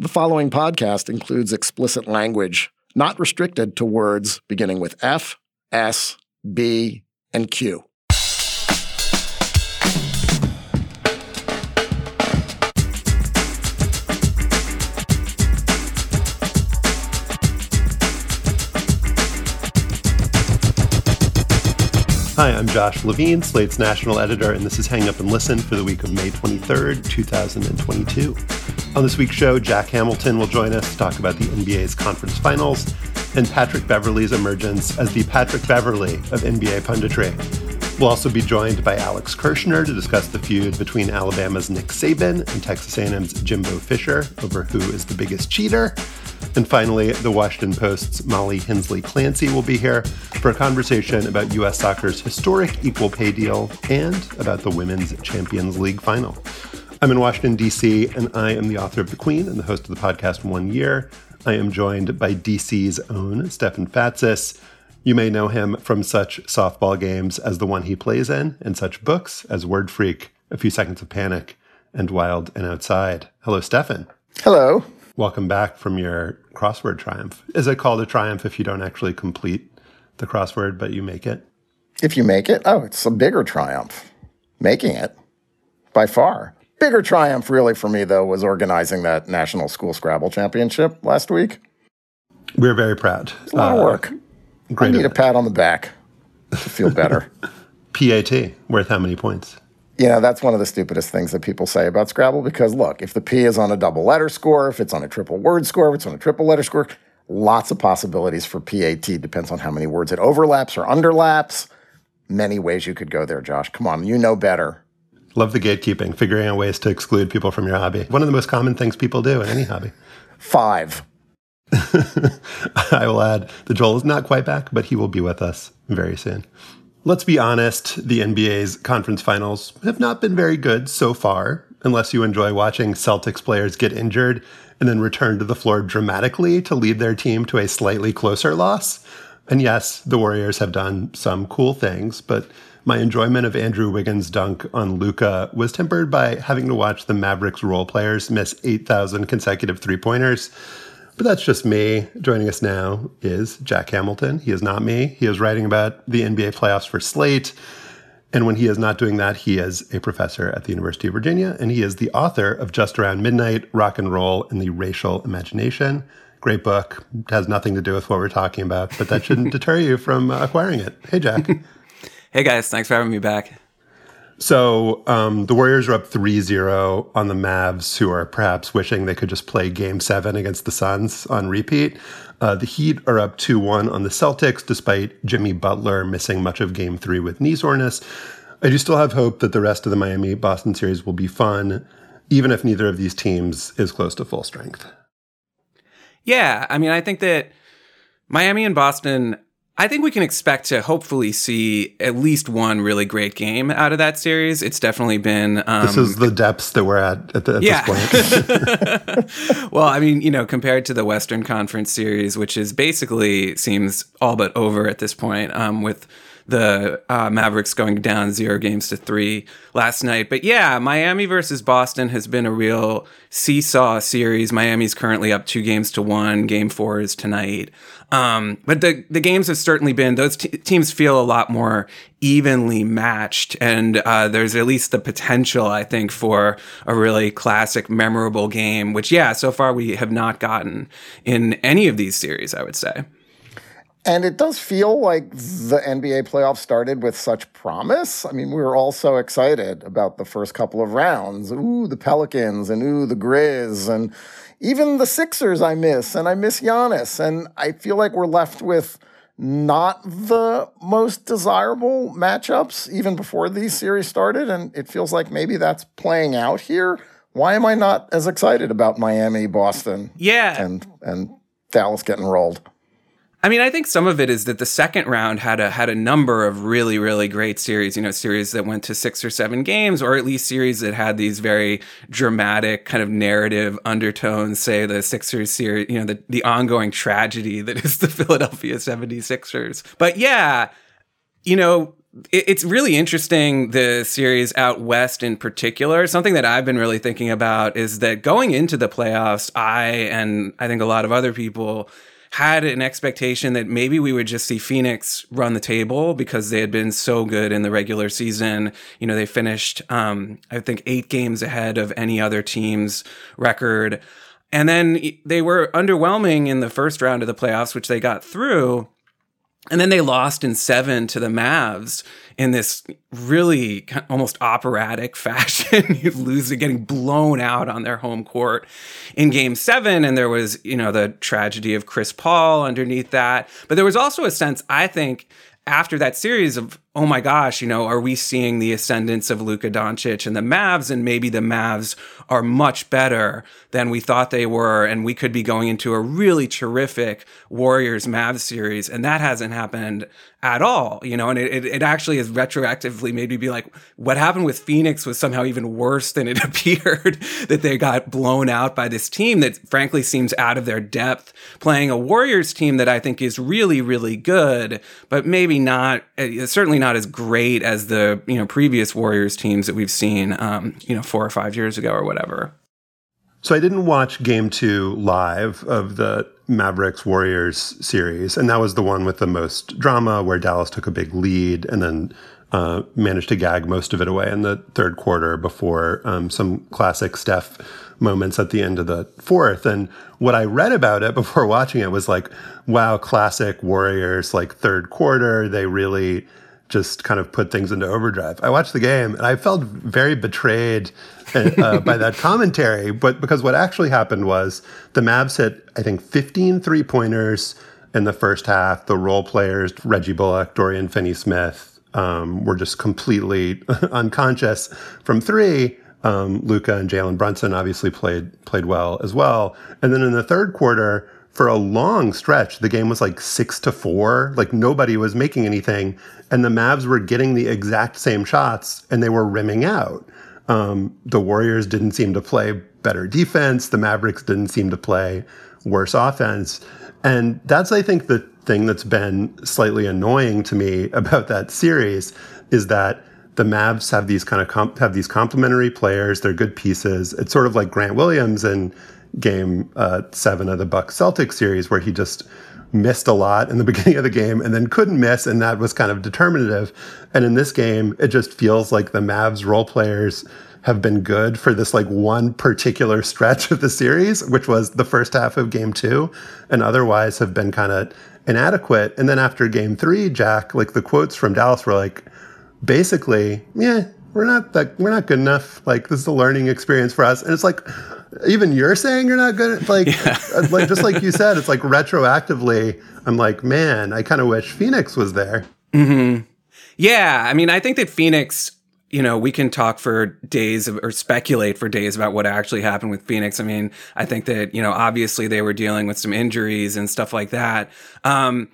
The following podcast includes explicit language, not restricted to words beginning with F, S, B, and Q. Hi, I'm Josh Levin, Slate's national editor, and this is Hang Up and Listen for the week of May 23rd, 2022. On this week's show, Jack Hamilton will join us to talk about the NBA's conference finals and Patrick Beverley's emergence as the Patrick Beverley of NBA punditry. We'll also be joined by Alex Kirshner to discuss the feud between Alabama's Nick Saban and Texas A&M's Jimbo Fisher over who is the biggest cheater. And finally, the Washington Post's Molly Hensley Clancy will be here for a conversation about U.S. soccer's historic equal pay deal and about the Women's Champions League final. I'm in Washington, D.C., and I am the author of The Queen and the host of the podcast One Year. I am joined by DC's own Stefan Fatsis. You may know him from such softball games as the one he plays in, and such books as Word Freak, A Few Seconds of Panic, and Wild and Outside. Hello, Stefan. Hello. Welcome back from your crossword triumph. Is it called a triumph if you don't actually complete the crossword, but you make it? If you make it, oh, it's a bigger triumph. Making it, by far. Bigger triumph, really, for me, though, was organizing that National School Scrabble Championship last week. We're very proud. It's a lot uh, of work. Great I need event. a pat on the back to feel better. PAT, worth how many points? you know, that's one of the stupidest things that people say about Scrabble because look, if the P is on a double letter score, if it's on a triple word score, if it's on a triple letter score, lots of possibilities for PAT. Depends on how many words it overlaps or underlaps. Many ways you could go there, Josh. Come on, you know better. Love the gatekeeping, figuring out ways to exclude people from your hobby. One of the most common things people do in any hobby. Five. I will add the Joel is not quite back, but he will be with us very soon. Let's be honest, the NBA's conference finals have not been very good so far, unless you enjoy watching Celtics players get injured and then return to the floor dramatically to lead their team to a slightly closer loss. And yes, the Warriors have done some cool things, but my enjoyment of Andrew Wiggins' dunk on Luka was tempered by having to watch the Mavericks role players miss 8,000 consecutive three pointers but that's just me. Joining us now is Jack Hamilton. He is not me. He is writing about the NBA playoffs for Slate. And when he is not doing that, he is a professor at the University of Virginia, and he is the author of Just Around Midnight Rock and Roll and the Racial Imagination. Great book. It has nothing to do with what we're talking about, but that shouldn't deter you from acquiring it. Hey, Jack. Hey, guys. Thanks for having me back. So um, the Warriors are up 3 0 on the Mavs, who are perhaps wishing they could just play game seven against the Suns on repeat. Uh, the Heat are up 2 1 on the Celtics, despite Jimmy Butler missing much of game three with knee soreness. I do still have hope that the rest of the Miami Boston series will be fun, even if neither of these teams is close to full strength. Yeah, I mean, I think that Miami and Boston I think we can expect to hopefully see at least one really great game out of that series. It's definitely been. Um, this is the depths that we're at at, the, at yeah. this point. well, I mean, you know, compared to the Western Conference series, which is basically seems all but over at this point, um, with the uh, Mavericks going down zero games to three last night. But yeah, Miami versus Boston has been a real seesaw series. Miami's currently up two games to one. Game four is tonight. Um, but the the games have certainly been those t- teams feel a lot more evenly matched, and uh, there's at least the potential, I think, for a really classic, memorable game. Which, yeah, so far we have not gotten in any of these series. I would say. And it does feel like the NBA playoffs started with such promise. I mean, we were all so excited about the first couple of rounds. Ooh, the Pelicans and ooh, the Grizz and even the Sixers I miss and I miss Giannis. And I feel like we're left with not the most desirable matchups even before these series started. And it feels like maybe that's playing out here. why am I not as excited about Miami, Boston, yeah, and and Dallas getting rolled? I mean, I think some of it is that the second round had a had a number of really really great series. You know, series that went to six or seven games, or at least series that had these very dramatic kind of narrative undertones. Say the Sixers series, you know, the the ongoing tragedy that is the Philadelphia 76ers. But yeah, you know, it's really interesting the series out west in particular something that i've been really thinking about is that going into the playoffs i and i think a lot of other people had an expectation that maybe we would just see Phoenix run the table because they had been so good in the regular season. You know, they finished, um, I think, eight games ahead of any other team's record. And then they were underwhelming in the first round of the playoffs, which they got through. And then they lost in seven to the Mavs in this really almost operatic fashion, losing, getting blown out on their home court in game seven. And there was, you know, the tragedy of Chris Paul underneath that. But there was also a sense, I think, after that series of oh my gosh, you know, are we seeing the ascendance of Luka Doncic and the Mavs? And maybe the Mavs are much better than we thought they were. And we could be going into a really terrific Warriors Mavs series. And that hasn't happened at all, you know, and it, it actually has retroactively made me be like, what happened with Phoenix was somehow even worse than it appeared that they got blown out by this team that frankly seems out of their depth, playing a Warriors team that I think is really, really good, but maybe not, uh, certainly not as great as the you know previous Warriors teams that we've seen, um, you know, four or five years ago or whatever. So I didn't watch Game Two live of the Mavericks Warriors series, and that was the one with the most drama, where Dallas took a big lead and then uh, managed to gag most of it away in the third quarter before um, some classic Steph moments at the end of the fourth. And what I read about it before watching it was like, wow, classic Warriors, like third quarter. They really just kind of put things into overdrive. I watched the game and I felt very betrayed uh, by that commentary. But because what actually happened was the Mavs hit, I think, 15 three pointers in the first half. The role players, Reggie Bullock, Dorian Finney Smith, um, were just completely unconscious from three. Um, Luka and Jalen Brunson obviously played played well as well. And then in the third quarter, for a long stretch, the game was like six to four. Like nobody was making anything, and the Mavs were getting the exact same shots, and they were rimming out. Um, the Warriors didn't seem to play better defense. The Mavericks didn't seem to play worse offense, and that's I think the thing that's been slightly annoying to me about that series is that the Mavs have these kind of comp- have these complementary players. They're good pieces. It's sort of like Grant Williams and game uh, seven of the Buck Celtics series, where he just missed a lot in the beginning of the game and then couldn't miss, and that was kind of determinative. And in this game, it just feels like the Mavs role players have been good for this like one particular stretch of the series, which was the first half of game two, and otherwise have been kind of inadequate. And then after game three, Jack, like the quotes from Dallas were like, basically, yeah, we're not that we're not good enough. Like this is a learning experience for us. And it's like even you're saying you're not good at like yeah. Uh, like just like you said, it's like retroactively, I'm like, man, I kind of wish Phoenix was there. Mm-hmm. Yeah. I mean, I think that Phoenix you know, we can talk for days or speculate for days about what actually happened with Phoenix. I mean, I think that, you know, obviously they were dealing with some injuries and stuff like that. Um,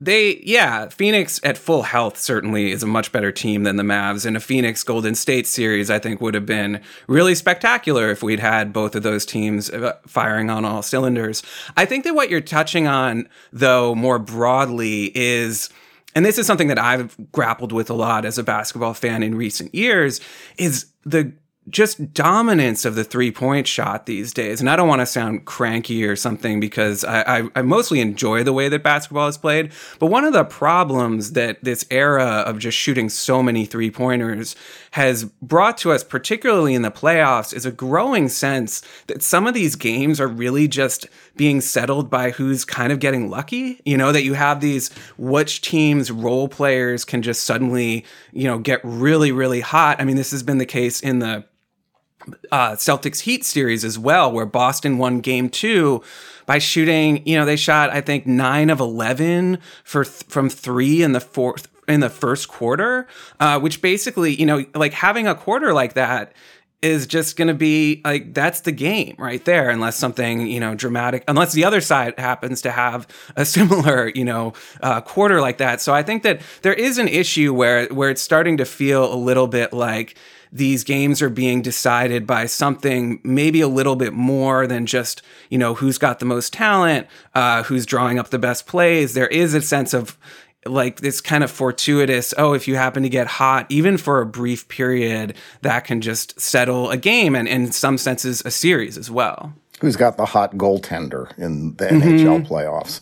they, yeah, Phoenix at full health certainly is a much better team than the Mavs. And a Phoenix Golden State series, I think, would have been really spectacular if we'd had both of those teams uh, firing on all cylinders. I think that what you're touching on, though, more broadly is. And this is something that I've grappled with a lot as a basketball fan in recent years is the just dominance of the three point shot these days. And I don't want to sound cranky or something because I, I, I, mostly enjoy the way that basketball is played. But one of the problems that this era of just shooting so many three pointers has brought to us, particularly in the playoffs, is a growing sense that some of these games are really just being settled by who's kind of getting lucky. You know, that you have these which teams role players can just suddenly, you know, get really, really hot. I mean, this has been the case in the uh, Celtics Heat series as well, where Boston won game two by shooting, you know, they shot, I think, nine of 11 for th- from three in the fourth, in the first quarter, uh, which basically, you know, like having a quarter like that is just going to be like that's the game right there unless something you know dramatic unless the other side happens to have a similar you know uh, quarter like that. So i think that there is an issue where where it's starting to feel a little bit like these games are being decided by something maybe a little bit more than just you know who's got the most talent uh, who's drawing up the best plays. There is a sense of like this kind of fortuitous. Oh if you happen to get hot even for a brief period that can just settle a game and in some senses a series as well. Who's got the hot goaltender in the mm-hmm. nhl playoffs?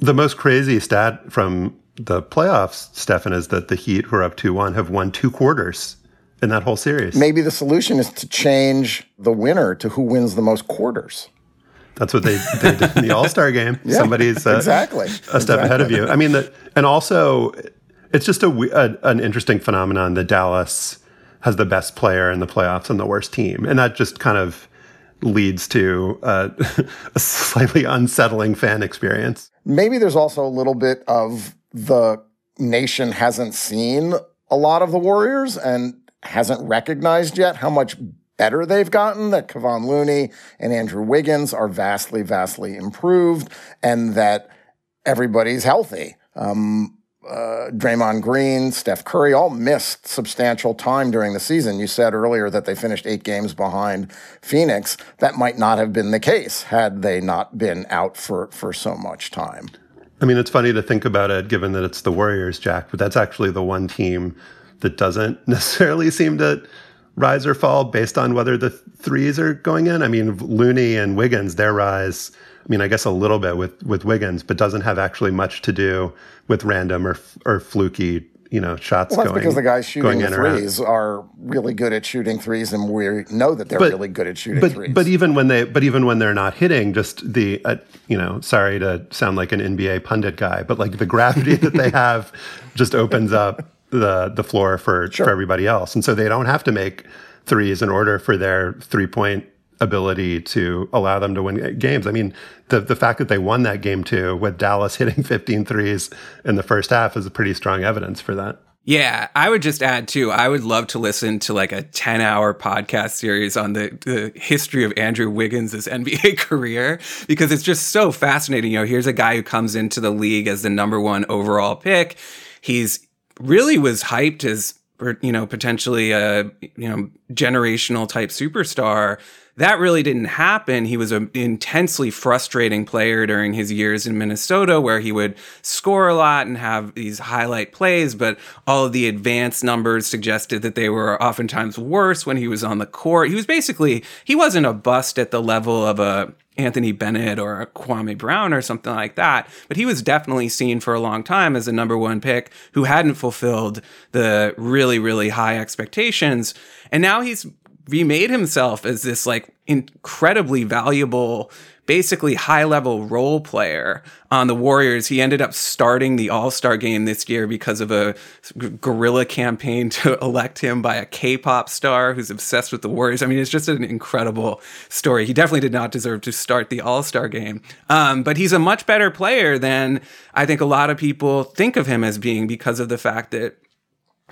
The most crazy stat from the playoffs stefan is that the heat who are up 2-1 have won two quarters in that whole series maybe the solution is to change the winner to who wins the most quarters that's what they, they did in the All Star game. yeah, Somebody's uh, exactly a step exactly. ahead of you. I mean, the, and also it's just a, a, an interesting phenomenon that Dallas has the best player in the playoffs and the worst team, and that just kind of leads to uh, a slightly unsettling fan experience. Maybe there's also a little bit of the nation hasn't seen a lot of the Warriors and hasn't recognized yet how much better they've gotten, that Kevon Looney and Andrew Wiggins are vastly, vastly improved, and that everybody's healthy. Um, uh, Draymond Green, Steph Curry all missed substantial time during the season. You said earlier that they finished eight games behind Phoenix. That might not have been the case had they not been out for, for so much time. I mean, it's funny to think about it given that it's the Warriors, Jack, but that's actually the one team that doesn't necessarily seem to rise or fall based on whether the threes are going in. I mean, Looney and Wiggins, their rise, I mean, I guess a little bit with, with Wiggins, but doesn't have actually much to do with random or, or fluky, you know, shots well, that's going, because the guys shooting the threes are really good at shooting threes, and we know that they're but, really good at shooting but, threes. But even when they, but even when they're not hitting, just the, uh, you know, sorry to sound like an NBA pundit guy, but like the gravity that they have just opens up the the floor for sure. for everybody else, and so they don't have to make threes in order for their three point ability to allow them to win games. I mean, the the fact that they won that game too, with Dallas hitting 15 threes in the first half, is a pretty strong evidence for that. Yeah, I would just add too. I would love to listen to like a ten-hour podcast series on the, the history of Andrew Wiggins' NBA career because it's just so fascinating. You know, here's a guy who comes into the league as the number one overall pick. He's really was hyped as you know potentially a you know generational type superstar. That really didn't happen. He was an intensely frustrating player during his years in minnesota where he would score a lot and have these highlight plays but all of the advanced numbers suggested that they were oftentimes worse when he was on the court. He was basically he wasn't a bust at the level of a Anthony Bennett or Kwame Brown or something like that. But he was definitely seen for a long time as a number one pick who hadn't fulfilled the really, really high expectations. And now he's remade himself as this like incredibly valuable basically high level role player on the Warriors. He ended up starting the All Star game this year because of a guerrilla campaign to elect him by a K pop star who's obsessed with the Warriors. I mean, it's just an incredible story. He definitely did not deserve to start the All Star game, um, but he's a much better player than I think a lot of people think of him as being because of the fact that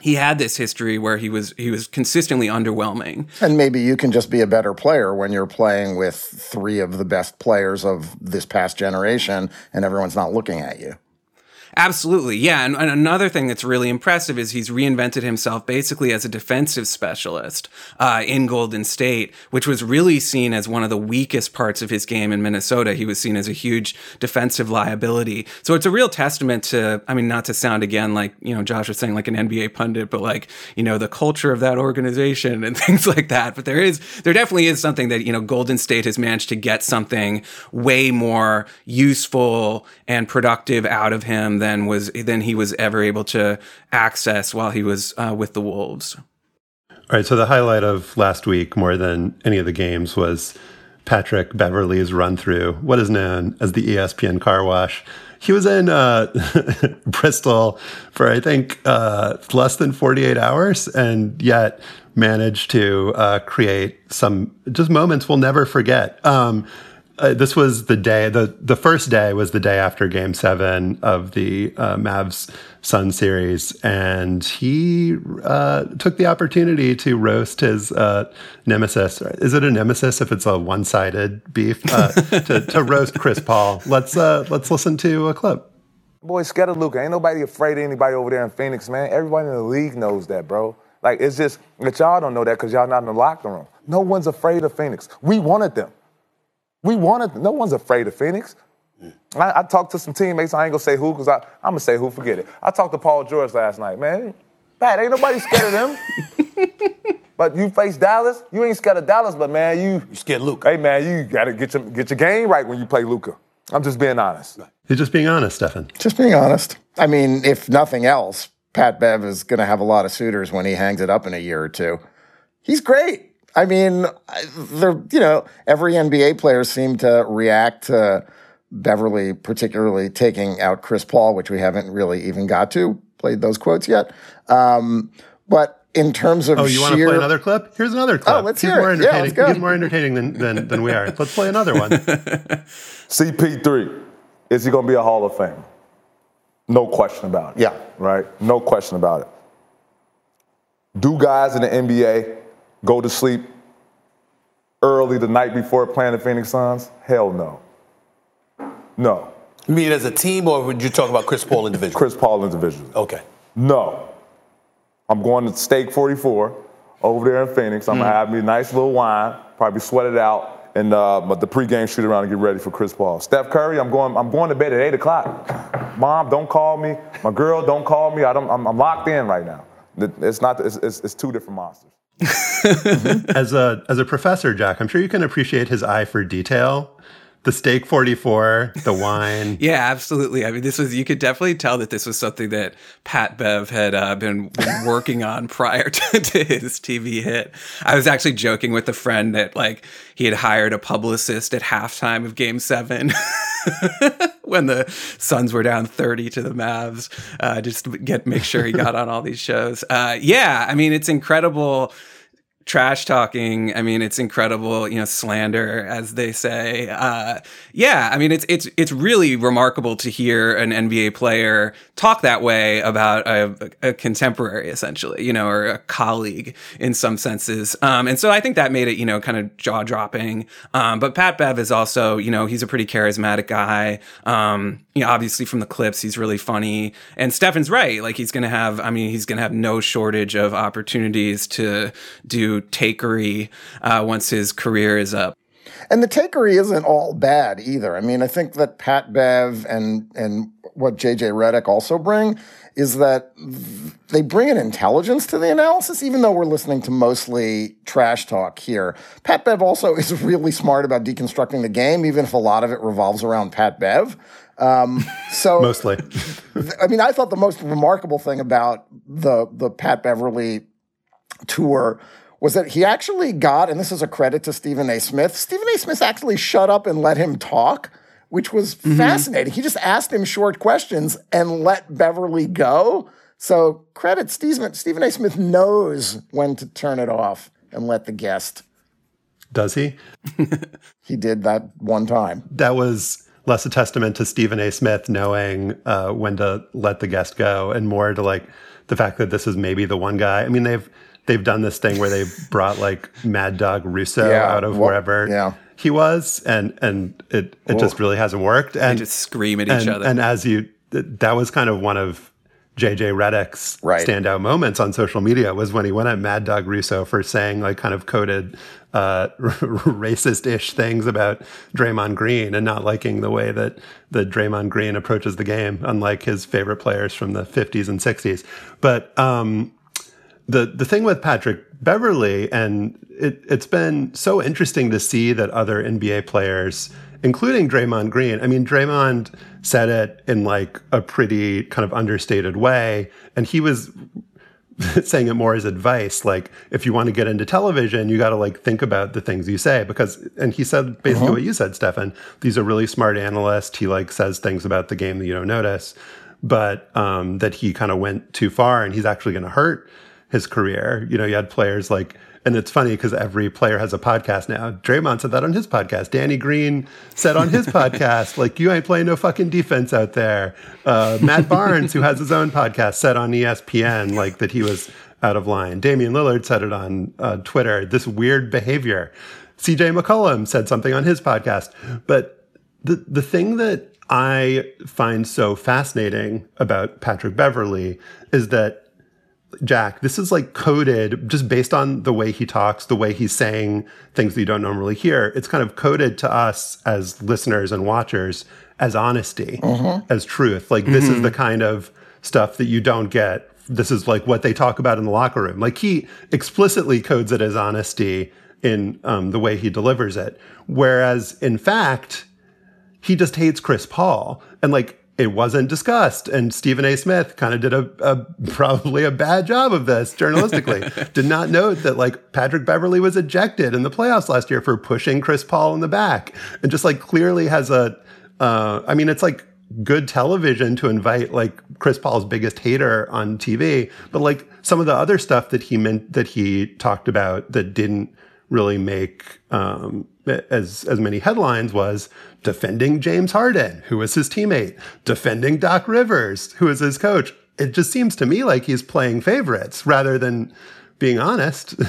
he had this history where he was he was consistently underwhelming. And maybe you can just be a better player when you're playing with three of the best players of this past generation and everyone's not looking at you. Absolutely, yeah. And, and, another thing that's really impressive is he's reinvented himself basically as a defensive specialist uh, in Golden State, which was really seen as one of the weakest parts of his game in Minnesota. He was seen as a huge defensive liability. So it's a real testament to, I mean, not to sound again like, you know, Josh was saying like an NBA pundit, but like, you know, the culture of that organization and things like that. But there is, there definitely is something that, you know, Golden State has managed to get something way more useful and productive out of him than was than he was ever able to access while he was uh, with the Wolves. All right. So the highlight of last week, more than any of the games, was Patrick Beverley's run through what is known as the ESPN car wash. He was in uh, Bristol for I think uh, less than 48 hours, and yet managed to uh, create some just moments we'll never forget. Um, uh, this was the day the the first day was the day after Game Seven of the uh, Mavs Sun series, and he uh, took the opportunity to roast his uh, nemesis. Is it a nemesis if it's a one sided beef? Uh, to, to roast Chris Paul. Let's uh, let's listen to a clip. Boy, scared of Luka. Ain't nobody afraid of anybody over there in Phoenix, man. Everybody in the league knows that, bro. Like it's just that y'all don't know that because y'all not in the locker room. No one's afraid of Phoenix. We wanted them. We wanted. No one's afraid of Phoenix. I, I, talked to some teammates. I ain't gonna say who because I'm gonna say who. Forget it. I talked to Paul George last night. Man, Pat, ain't nobody scared of them. but you face Dallas. You ain't scared of Dallas, but man, you you scared Luke. Hey man, you gotta get your get your game right when you play Luka. I'm just being honest. You're just being honest, Stefan. Just being honest. I mean, if nothing else, Pat Bev is going to have a lot of suitors when he hangs it up in a year or two. He's great. I mean, the you know every NBA player seemed to react to Beverley, particularly taking out Chris Paul, which we haven't really even got to played those quotes yet. Um, but in terms of oh, you sheer... want to play another clip? Here's another clip. Oh, let's He's hear more it. Yeah, let's go. He's more entertaining than, than, than we are. Let's play another one. CP3, is he going to be a Hall of Fame? No question about it. Yeah. Right? No question about it. Do guys in the NBA go to sleep early the night before playing the Phoenix Suns? Hell no. No. You mean as a team, or would you talk about Chris Paul individually? Chris Paul individually. Okay. No. I'm going to Steak 44 over there in Phoenix. I'm mm. gonna have me a nice little wine, probably sweat it out, and uh, the pregame shoot around and get ready for Chris Paul. Steph Curry, I'm going. I'm going to bed at eight o'clock. Mom, don't call me. My girl, don't call me. I don't. I'm, I'm locked in right now. It's not. It's, it's, it's two different monsters. As a as a professor, Jack, I'm sure you can appreciate his eye for detail. The steak 44 the wine. Yeah absolutely. I mean this was you could definitely tell that this was something that pat bev had uh, been, been, working on prior to, to, his tv hit. I was actually joking with a friend that like he had hired a publicist at halftime of game seven when the suns were down 30 to the mavs uh, just to get make sure he got on all these shows. Uh, yeah i mean it's incredible trash talking. I mean, it's incredible, you know, slander, as they say. Uh, yeah, I mean, it's it's it's really remarkable to hear an NBA player talk that way about a, a contemporary, essentially, you know, or a colleague in some senses. Um, and so I think that made it, you know, kind of jaw dropping. Um, but Pat Bev is also, you know, he's a pretty charismatic guy. Um, you know, obviously from the clips, he's really funny. And Stefan's right. Like he's going to have, I mean, he's going to have no shortage of opportunities to do takery uh, once his career is up. And the takery isn't all bad either. I mean, I think that Pat Bev and and what JJ Redick also bring is that they bring an intelligence to the analysis, even though we're listening to mostly trash talk here. Pat Bev also is really smart about deconstructing the game, even if a lot of it revolves around Pat Bev. Um, so mostly, I mean, I thought the most remarkable thing about the the Pat Beverley tour was that he actually got, and this is a credit to Stephen A. Smith. Stephen A. Smith actually shut up and let him talk, which was mm-hmm. fascinating. He just asked him short questions and let Beverley go. So credit Stephen Stephen A. Smith knows when to turn it off and let the guest. Does he? he did that one time. That was less a testament to Stephen A. Smith knowing uh, when to let the guest go, and more to like the fact that this is maybe the one guy. I mean, they've they've done this thing where they've brought like Mad Dog Russo yeah, out of well, wherever yeah. he was, and and it it just really hasn't worked. And they just scream at and, each other. And as you, that was kind of one of JJ Redick's right. standout moments on social media was when he went at Mad Dog Russo for saying like kind of coded uh, racist-ish things about Draymond Green and not liking the way that the Draymond Green approaches the game, unlike his favorite players from the 50s and 60s. But um, the the thing with Patrick Beverley, and it, it's been so interesting to see that other NBA players, including Draymond Green, I mean, Draymond said it in like a pretty kind of understated way, and he was saying it more as advice like if you want to get into television you got to like think about the things you say because and he said basically uh-huh. what you said stefan these are really smart analysts he like says things about the game that you don't notice but um, that he kind of went too far and he's actually going to hurt his career. You know, you had players like And it's funny because every player has a podcast now. Draymond said that on his podcast. Danny Green said on his podcast, like, you ain't playing no fucking defense out there. Uh, Matt Barnes, who has his own podcast, said on ESPN, like, that he was out of line. Damian Lillard said it on uh, Twitter, this weird behavior. CJ McCollum said something on his podcast. But the, the thing that I find so fascinating about Patrick Beverley is that Jack, this is like coded just based on the way he talks, the way he's saying things that you don't normally hear. It's kind of coded to us as listeners and watchers as honesty, mm-hmm. as truth. Like, mm-hmm. this is mm-hmm. the kind of stuff that you don't get. This is like what they talk about in the locker room. Like, he explicitly codes it as honesty in um, the way he delivers it. Whereas, in fact, he just hates Chris Paul. And like, it wasn't discussed. And Stephen A. Smith kind of did a, a, probably a bad job of this journalistically. did not note that like Patrick Beverley was ejected in the playoffs last year for pushing Chris Paul in the back, and just like clearly has a. Uh, I mean, it's like good television to invite like Chris Paul's biggest hater on TV, but like some of the other stuff that he meant that he talked about that didn't really make um, as as many headlines was defending James Harden, who was his teammate, defending Doc Rivers, who was his coach. It just seems to me like he's playing favorites rather than being honest.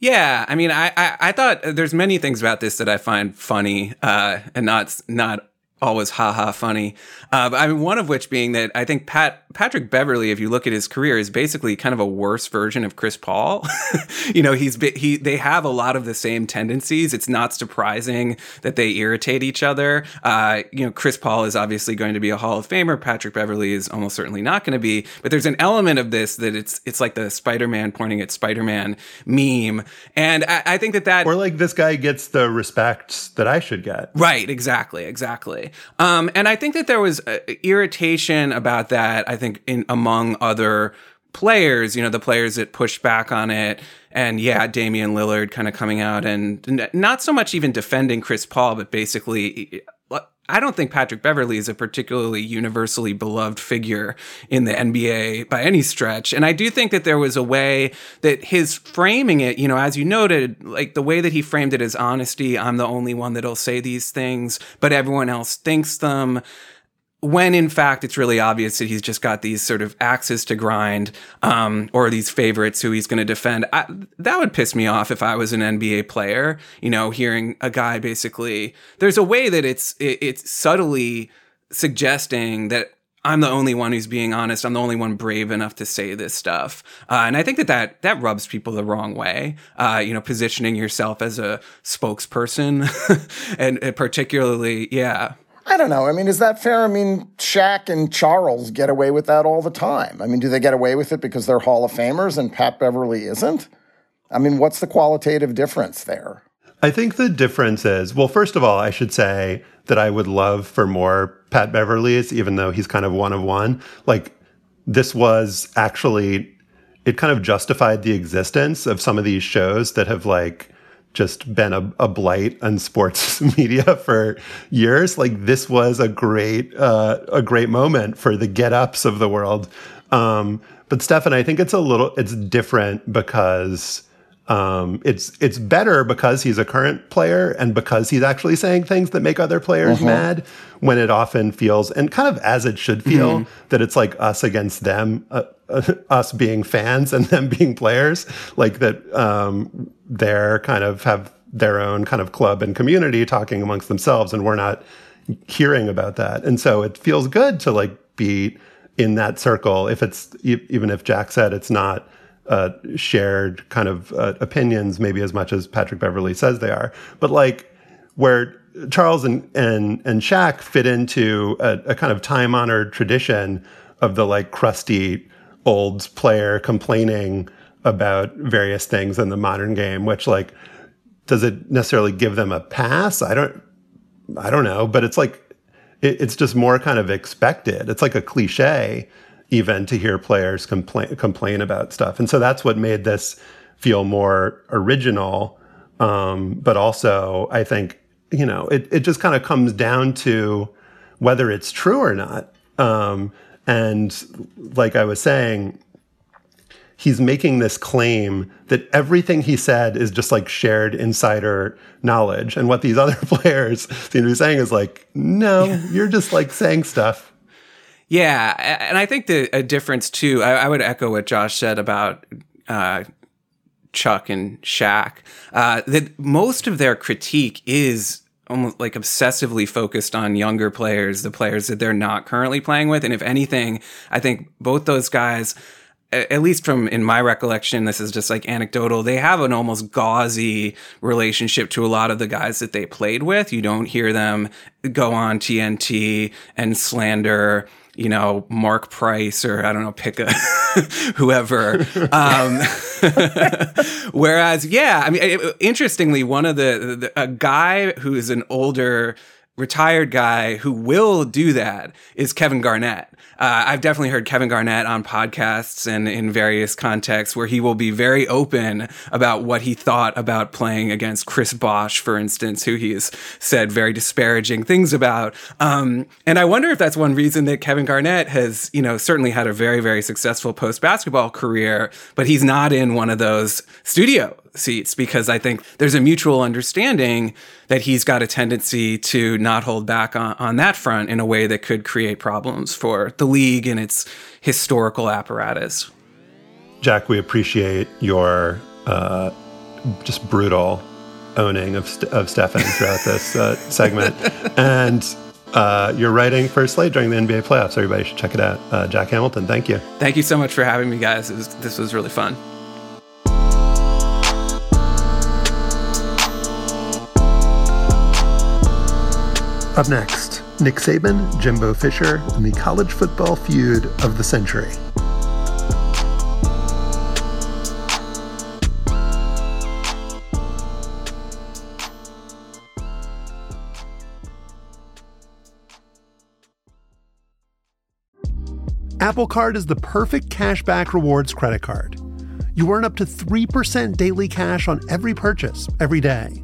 Yeah, I mean, I, I, I thought there's many things about this that I find funny, uh, and not not always ha ha funny. Uh, I mean, one of which being that I think Pat Patrick Beverley, if you look at his career, is basically kind of a worse version of Chris Paul. you know, he's he they have a lot of the same tendencies. It's not surprising that they irritate each other. Uh, you know, Chris Paul is obviously going to be a Hall of Famer. Patrick Beverley is almost certainly not going to be. But there's an element of this that it's it's like the Spider Man pointing at Spider Man meme, and I, I think that that or like this guy gets the respect that I should get. Right. Exactly. Exactly. Um, and I think that there was uh, irritation about that. I think in among other players, you know, the players that pushed back on it. And yeah, Damian Lillard kind of coming out and not so much even defending Chris Paul, but basically I don't think Patrick Beverley is a particularly universally beloved figure in the NBA by any stretch. And I do think that there was a way that his framing it, you know, as you noted, like the way that he framed it as honesty, I'm the only one that'll say these things, but everyone else thinks them when in fact it's really obvious that he's just got these sort of axes to grind um, or these favorites who he's going to defend I, that would piss me off if i was an nba player you know hearing a guy basically there's a way that it's it, it's subtly suggesting that I'm the only one who's being honest. I'm the only one brave enough to say this stuff, uh, and I think that that that rubs people the wrong way. Uh, you know, positioning yourself as a spokesperson, and, and particularly, yeah, I don't know. I mean, is that fair? I mean, Shaq and Charles get away with that all the time. I mean, do they get away with it because they're Hall of Famers and Pat Beverley isn't? I mean, what's the qualitative difference there? I think the difference is well, first of all, I should say that I would love for more Pat Beverleys, even though he's kind of one of one. Like, this was actually, it kind of justified the existence of some of these shows that have like, just been a, a blight on sports media for years. Like this was a great uh, a great moment for the get ups of the world. Um, but Stefan, I think it's a little it's different because um, it's it's better because he's a current player and because he's actually saying things that make other players mm-hmm. mad. When it often feels and kind of as it should feel mm-hmm. that it's like us against them, uh, uh, us being fans and them being players, like that um, they're kind of have their own kind of club and community talking amongst themselves, and we're not hearing about that. And so it feels good to like be in that circle. If it's even if Jack said it's not uh, shared kind of uh, opinions, maybe as much as Patrick Beverley says they are. But like where Charles and and and Shaq fit into a, a kind of time honored tradition of the like crusty old player complaining about various things in the modern game, which like does it necessarily give them a pass? I don't I don't know, but it's like it, it's just more kind of expected. It's like a cliche even to hear players complain complain about stuff. And so that's what made this feel more original. Um, but also, I think you know it it just kind of comes down to whether it's true or not. Um, and like I was saying, he's making this claim that everything he said is just like shared insider knowledge. And what these other players seem to be saying is like, no, you're just like saying stuff. Yeah. And I think the difference too, I, I would echo what Josh said about uh, Chuck and Shaq, uh, that most of their critique is almost like obsessively focused on younger players, the players that they're not currently playing with. And if anything, I think both those guys at least from in my recollection, this is just like anecdotal. They have an almost gauzy relationship to a lot of the guys that they played with. You don't hear them go on TNT and slander you know, Mark Price or I don't know, pick a whoever. Um, whereas, yeah, I mean, it, interestingly, one of the, the a guy who is an older retired guy who will do that is Kevin Garnett. Uh, I've definitely heard Kevin Garnett on podcasts and in various contexts where he will be very open about what he thought about playing against Chris Bosh, for instance, who he has said very disparaging things about. Um, and I wonder if that's one reason that Kevin Garnett has, you know, certainly had a very, very successful post basketball career, but he's not in one of those studio seats because I think there's a mutual understanding that he's got a tendency to not hold back on, on that front in a way that could create problems for the league and its historical apparatus. Jack, we appreciate your uh, just brutal owning of, St- of Stefan throughout this uh, segment. And uh, you're writing for Slate during the NBA playoffs. Everybody should check it out. Uh, Jack Hamilton, thank you. Thank you so much for having me, guys. Was, this was really fun. Up next, Nick Saban, Jimbo Fisher, and the college football feud of the century. Apple Card is the perfect cashback rewards credit card. You earn up to 3% daily cash on every purchase every day.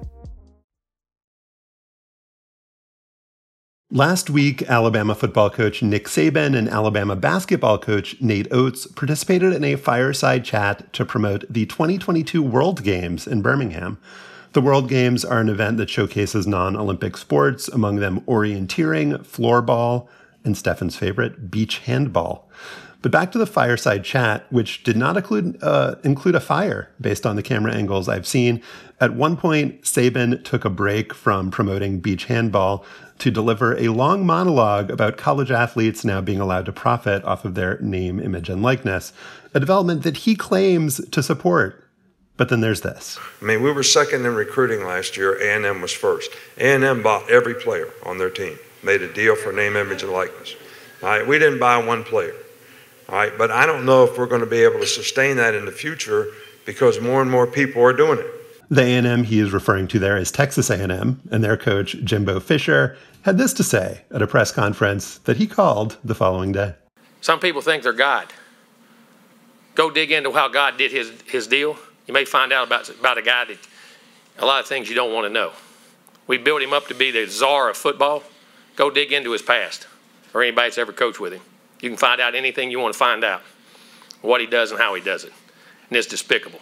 Last week, Alabama football coach Nick Saban and Alabama basketball coach Nate Oats participated in a fireside chat to promote the 2022 World Games in Birmingham. The World Games are an event that showcases non Olympic sports, among them orienteering, floorball, and Stefan's favorite, beach handball. But back to the fireside chat, which did not include uh, include a fire based on the camera angles I've seen. At one point, Saban took a break from promoting beach handball to deliver a long monologue about college athletes now being allowed to profit off of their name, image, and likeness, a development that he claims to support. But then there's this. I mean, we were second in recruiting last year. A&M was first. A&M bought every player on their team, made a deal for name, image, and likeness. All right, we didn't buy one player. All right, but I don't know if we're going to be able to sustain that in the future because more and more people are doing it. The A&M he is referring to there is Texas A&M, and their coach Jimbo Fisher had this to say at a press conference that he called the following day. Some people think they're God. Go dig into how God did his, his deal. You may find out about, about a guy that a lot of things you don't want to know. We built him up to be the czar of football. Go dig into his past or anybody that's ever coached with him. You can find out anything you want to find out, what he does and how he does it. And it's despicable.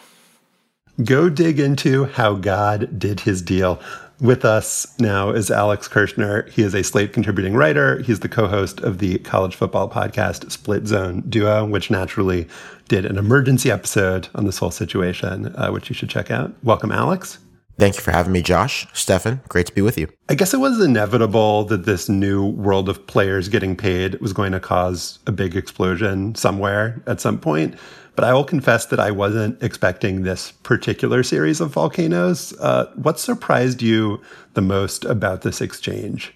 Go dig into how God did his deal. With us now is Alex Kirshner. He is a Slate contributing writer. He's the co host of the college football podcast Split Zone Duo, which naturally did an emergency episode on this whole situation, uh, which you should check out. Welcome, Alex. Thank you for having me, Josh. Stefan, great to be with you. I guess it was inevitable that this new world of players getting paid was going to cause a big explosion somewhere at some point. But I will confess that I wasn't expecting this particular series of volcanoes. Uh, what surprised you the most about this exchange?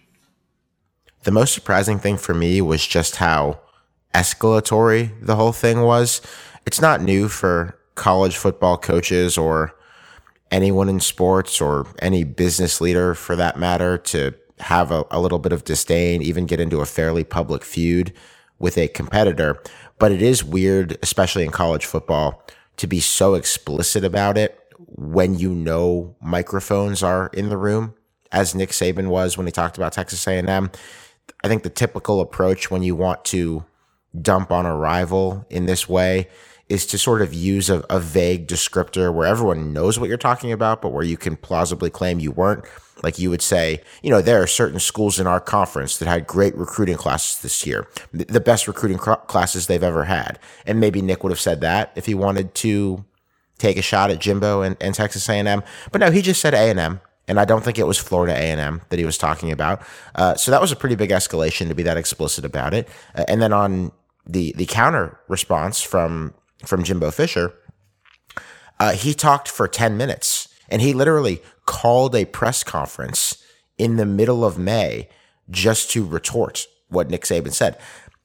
The most surprising thing for me was just how escalatory the whole thing was. It's not new for college football coaches or anyone in sports or any business leader for that matter to have a, a little bit of disdain, even get into a fairly public feud with a competitor. But it is weird, especially in college football, to be so explicit about it when you know microphones are in the room, as Nick Saban was when he talked about Texas A&M. I think the typical approach when you want to dump on a rival in this way is to sort of use a, a, vague descriptor where everyone knows what you're talking about, but where you can plausibly claim you weren't. Like you would say, you know, there are certain schools in our conference that had great recruiting classes this year, the best recruiting cr- classes they've ever had. And maybe Nick would have said that if he wanted to take a shot at Jimbo and, and Texas A&M. But no, he just said A&M. And I don't think it was Florida A&M that he was talking about. Uh, so that was a pretty big escalation to be that explicit about it. Uh, and then on the the counter response from from Jimbo Fisher, uh, he talked for 10 minutes and he literally called a press conference in the middle of May just to retort what Nick Saban said.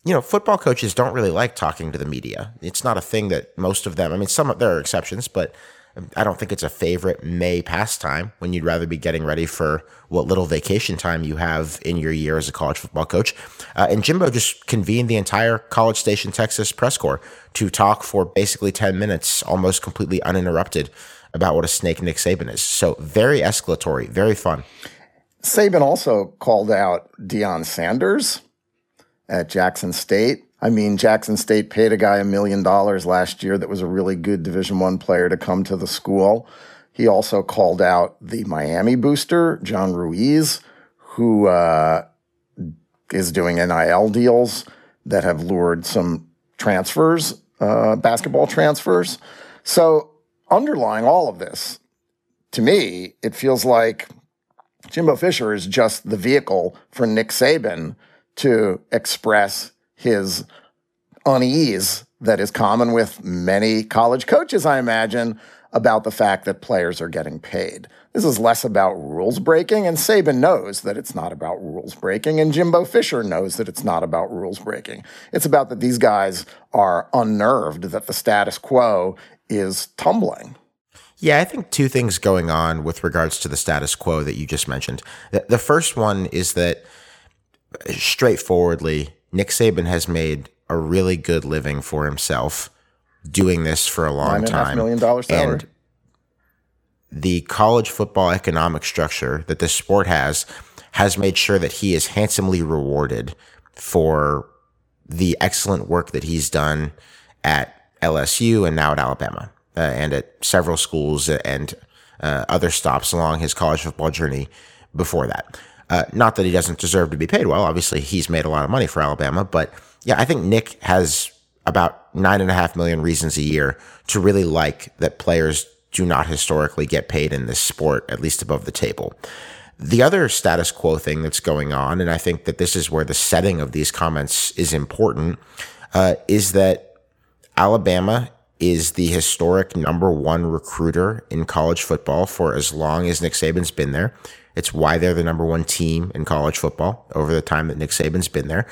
You know, football coaches don't really like talking to the media. It's not a thing that most of them, I mean, some there are exceptions, but I don't think it's a favorite May pastime when you'd rather be getting ready for what little vacation time you have in your year as a college football coach. Uh, and Jimbo just convened the entire College Station, Texas press corps to talk for basically 10 minutes, almost completely uninterrupted, about what a snake Nick Saban is. So very escalatory, very fun. Saban also called out Deion Sanders at Jackson State I mean, Jackson State paid a guy a million dollars last year that was a really good Division One player to come to the school. He also called out the Miami booster, John Ruiz, who uh, is doing NIL deals that have lured some transfers, uh, basketball transfers. So, underlying all of this, to me, it feels like Jimbo Fisher is just the vehicle for Nick Saban to express his unease that is common with many college coaches, I imagine, about the fact that players are getting paid. This is less about rules breaking, and Saban knows that it's not about rules breaking, and Jimbo Fisher knows that it's not about rules breaking. It's about that these guys are unnerved that the status quo is tumbling. Yeah, I think two things going on with regards to the status quo that you just mentioned. The first one is that uh, straightforwardly, Nick Saban has made a really good living for himself doing this for a long Nine and time. Half million dollars salary. And the college football economic structure that this sport has has made sure that he is handsomely rewarded for the excellent work that he's done at LSU and now at Alabama uh, and at several schools and uh, other stops along his college football journey before that. Uh, not that he doesn't deserve to be paid well. Obviously, he's made a lot of money for Alabama, but yeah, I think Nick has about nine and a half million reasons a year to really like that players do not historically get paid in this sport, at least above the table. The other status quo thing that's going on, and I think that this is where the setting of these comments is important, uh, is that Alabama is the historic number one recruiter in college football for as long as Nick Saban's been there. It's why they're the number one team in college football over the time that Nick Saban's been there.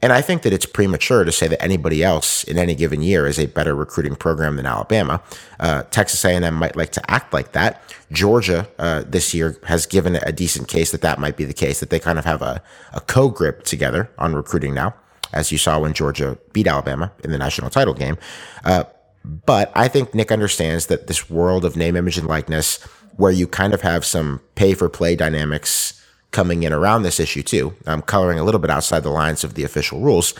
And I think that it's premature to say that anybody else in any given year is a better recruiting program than Alabama. Uh, Texas A&M might like to act like that. Georgia uh, this year has given a decent case that that might be the case, that they kind of have a, a co-grip together on recruiting now, as you saw when Georgia beat Alabama in the national title game. Uh, but I think Nick understands that this world of name, image, and likeness – where you kind of have some pay for play dynamics coming in around this issue too. I'm coloring a little bit outside the lines of the official rules.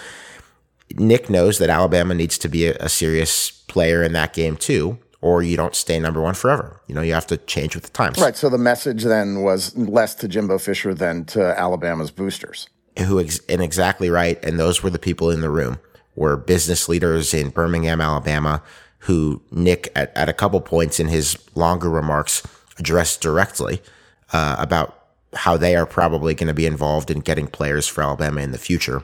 Nick knows that Alabama needs to be a, a serious player in that game too, or you don't stay number one forever. You know, you have to change with the times. Right. So the message then was less to Jimbo Fisher than to Alabama's boosters. Who ex- and exactly right. And those were the people in the room. Were business leaders in Birmingham, Alabama, who Nick at, at a couple points in his longer remarks addressed directly uh, about how they are probably going to be involved in getting players for Alabama in the future.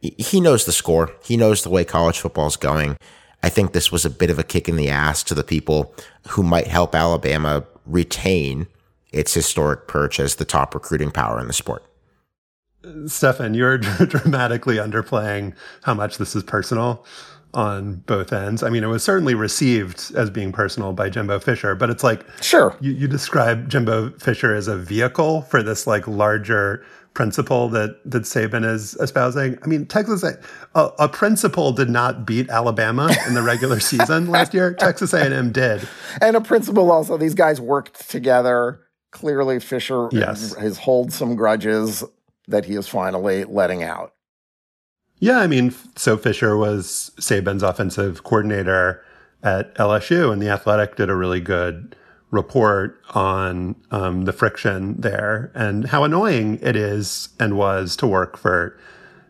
He knows the score. He knows the way college football is going. I think this was a bit of a kick in the ass to the people who might help Alabama retain its historic perch as the top recruiting power in the sport. Stefan, you're dramatically underplaying how much this is personal. On both ends. I mean, it was certainly received as being personal by Jimbo Fisher, but it's like sure you, you describe Jimbo Fisher as a vehicle for this like larger principle that that Saban is espousing. I mean, Texas a, a principle did not beat Alabama in the regular season last year. Texas A&M did, and a principle also. These guys worked together. Clearly, Fisher yes. has hold some grudges that he is finally letting out. Yeah, I mean, so Fisher was Saban's offensive coordinator at LSU, and the Athletic did a really good report on um, the friction there and how annoying it is and was to work for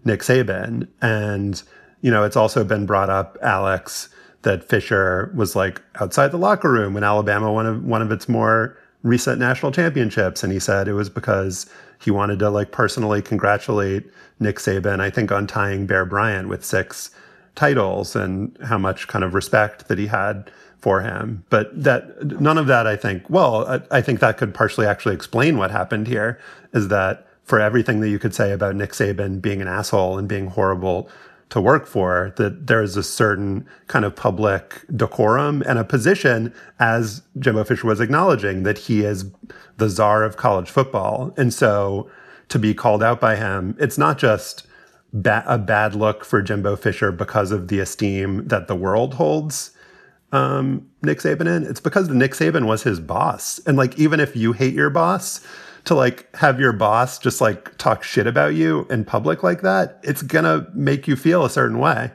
Nick Saban. And, you know, it's also been brought up, Alex, that Fisher was like outside the locker room when Alabama won one of its more recent national championships. And he said it was because he wanted to like personally congratulate Nick Saban, I think, on tying Bear Bryant with six titles and how much kind of respect that he had for him. But that none of that, I think, well, I, I, think that could partially actually explain what happened here is that for everything that you could say about Nick Saban being an asshole and being horrible to work for, that there is a certain kind of public decorum and a position, as Jimbo Fisher was acknowledging, that he is the czar of college football. And so to be called out by him, it's not just ba- a bad look for Jimbo Fisher because of the esteem that the world holds um, Nick Saban in. It's because Nick Saban was his boss. And like, even if you hate your boss, to like have your boss just like talk shit about you in public like that, it's gonna make you feel a certain way.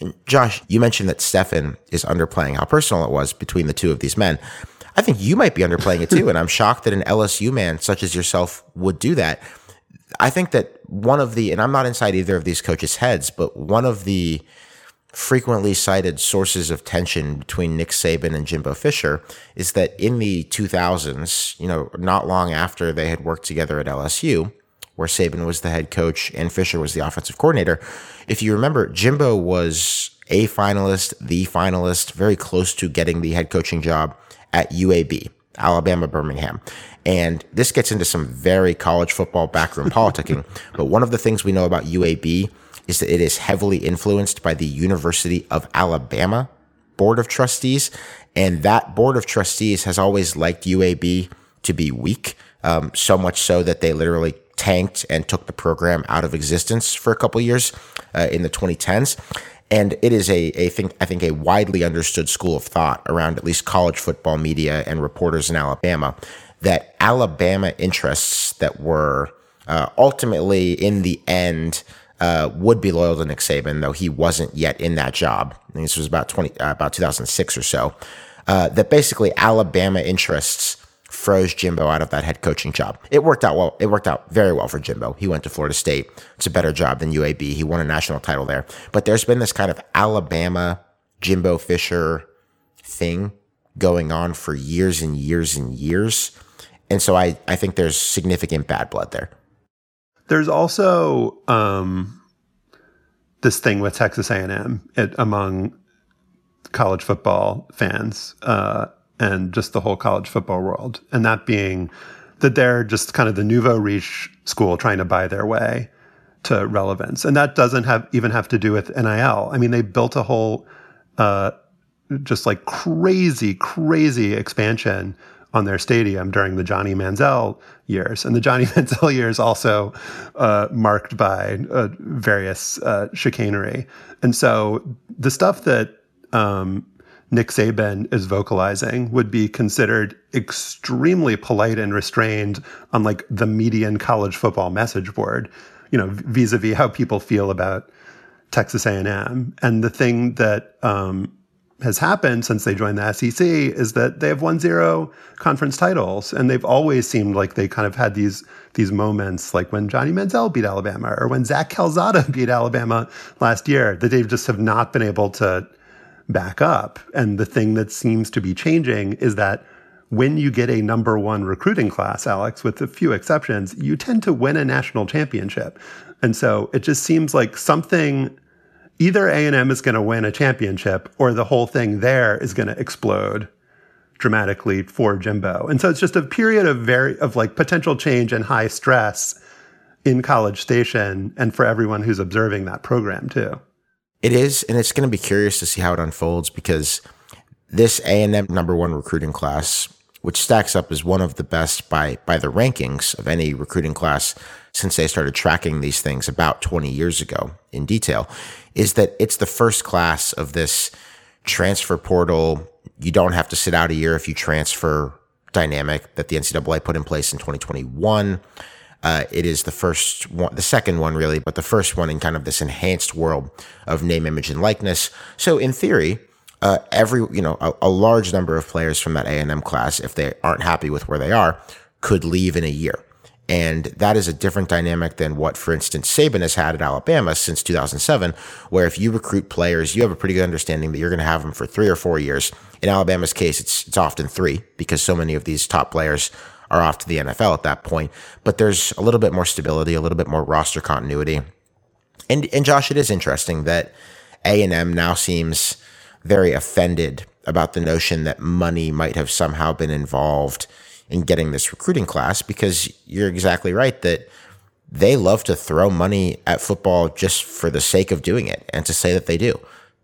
And Josh, you mentioned that Stefan is underplaying how personal it was between the two of these men. I think you might be underplaying it too, and I'm shocked that an LSU man such as yourself would do that. I think that one of the, and I'm not inside either of these coaches' heads, but one of the frequently cited sources of tension between Nick Saban and Jimbo Fisher is that in the 2000s, you know, not long after they had worked together at LSU, where Saban was the head coach and Fisher was the offensive coordinator, if you remember, Jimbo was a finalist, the finalist, very close to getting the head coaching job at UAB, Alabama Birmingham. And this gets into some very college football backroom politicking. But one of the things we know about UAB is that it is heavily influenced by the University of Alabama Board of Trustees. And that Board of Trustees has always liked UAB to be weak, um, so much so that they literally tanked and took the program out of existence for a couple years uh, in the 2010s. And it is a, a think, I think a widely understood school of thought around at least college football media and reporters in Alabama that Alabama interests that were uh, ultimately in the end uh, would be loyal to Nick Saban, though he wasn't yet in that job. this was about twenty, uh, about 2006 or so. Uh, that basically Alabama interests froze Jimbo out of that head coaching job. It worked out well. It worked out very well for Jimbo. He went to Florida State. It's a better job than UAB. He won a national title there. But there's been this kind of Alabama Jimbo Fisher thing going on for years and years and years. And so I, I think there's significant bad blood there. There's also um, this thing with Texas A&M it, among college football fans uh, and just the whole college football world, and that being that they're just kind of the nouveau riche school trying to buy their way to relevance, and that doesn't have even have to do with NIL. I mean, they built a whole uh, just like crazy, crazy expansion on their stadium during the Johnny Manziel years. And the Johnny Manziel years also uh, marked by uh, various uh, chicanery. And so the stuff that um, Nick Saban is vocalizing would be considered extremely polite and restrained on like the median college football message board, you know, vis-a-vis how people feel about Texas A&M. And the thing that um, has happened since they joined the SEC is that they have won zero conference titles, and they've always seemed like they kind of had these these moments, like when Johnny Manziel beat Alabama or when Zach Calzada beat Alabama last year, that they just have not been able to back up. And the thing that seems to be changing is that when you get a number one recruiting class, Alex, with a few exceptions, you tend to win a national championship. And so it just seems like something either A&M is going to win a championship or the whole thing there is going to explode dramatically for Jimbo. And so it's just a period of very of like potential change and high stress in College Station and for everyone who's observing that program too. It is, and it's going to be curious to see how it unfolds because this A&M number one recruiting class, which stacks up as one of the best by by the rankings of any recruiting class since they started tracking these things about 20 years ago in detail, is that it's the first class of this transfer portal. You don't have to sit out a year if you transfer dynamic that the NCAA put in place in 2021. Uh, it is the first one, the second one really, but the first one in kind of this enhanced world of name, image, and likeness. So in theory, uh, every you know a, a, large number of players from that A and M class, if they aren't happy with where they are, could leave in a year. And that is a different dynamic than what, for instance, Saban has had at Alabama since 2007, where if you recruit players, you have a pretty good understanding that you're going to have them for three or four years. In Alabama's case, it's, it's often three because so many of these top players are off to the NFL at that point. But there's a little bit more stability, a little bit more roster continuity. And, and Josh, it is interesting that A&M now seems very offended about the notion that money might have somehow been involved in getting this recruiting class because you're exactly right that they love to throw money at football just for the sake of doing it and to say that they do.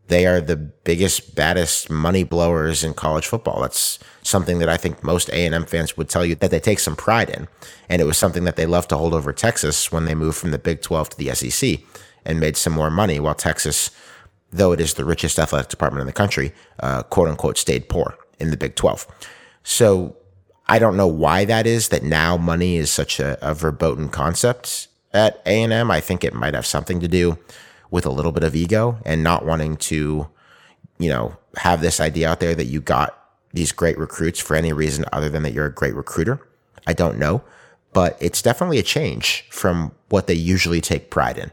They are the biggest, baddest money blowers in college football. That's something that I think most A&M fans would tell you that they take some pride in. And it was something that they loved to hold over Texas when they moved from the Big 12 to the SEC and made some more money while Texas, though it is the richest athletic department in the country, uh, quote unquote, stayed poor in the Big 12. So I don't know why that is that now money is such a, a verboten concept at A&M. I think it might have something to do with a little bit of ego and not wanting to, you know, have this idea out there that you got these great recruits for any reason other than that you're a great recruiter. I don't know, but it's definitely a change from what they usually take pride in.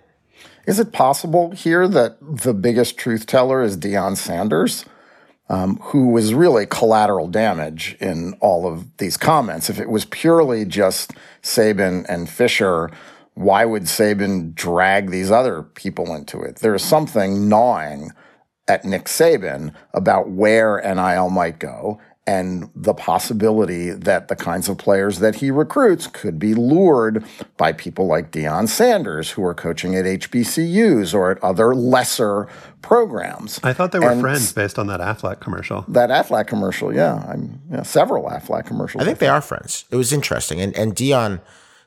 Is it possible here that the biggest truth teller is Deion Sanders? Um, who was really collateral damage in all of these comments. If it was purely just Saban and Fisher, why would Saban drag these other people into it? There's something gnawing at Nick Saban about where NIL might go and the possibility that the kinds of players that he recruits could be lured by people like Deion Sanders, who are coaching at HBCUs or at other lesser programs. I thought they were and friends based on that Aflac commercial. That Aflac commercial, yeah. I'm yeah, several Aflac commercials. I think they are friends. It was interesting. And and Deion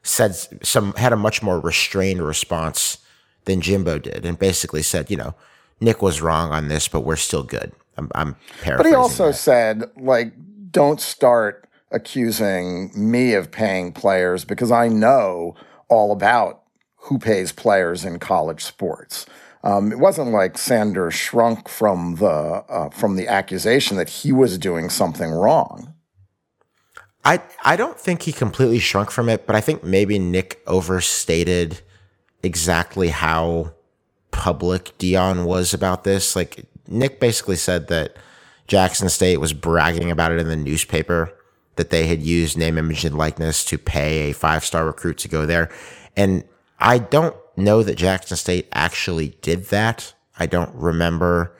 said some had a much more restrained response than Jimbo did and basically said, you know, Nick was wrong on this, but we're still good. I'm, I'm paraphrasing. But he also that. said, like, don't start accusing me of paying players because I know all about who pays players in college sports. Um, it wasn't like Sanders shrunk from the uh, from the accusation that he was doing something wrong. I I don't think he completely shrunk from it, but I think maybe Nick overstated exactly how public Deion was about this. Like Nick basically said that Jackson State was bragging about it in the newspaper that they had used name, image, and likeness to pay a five star recruit to go there. And I don't know that Jackson State actually did that. I don't remember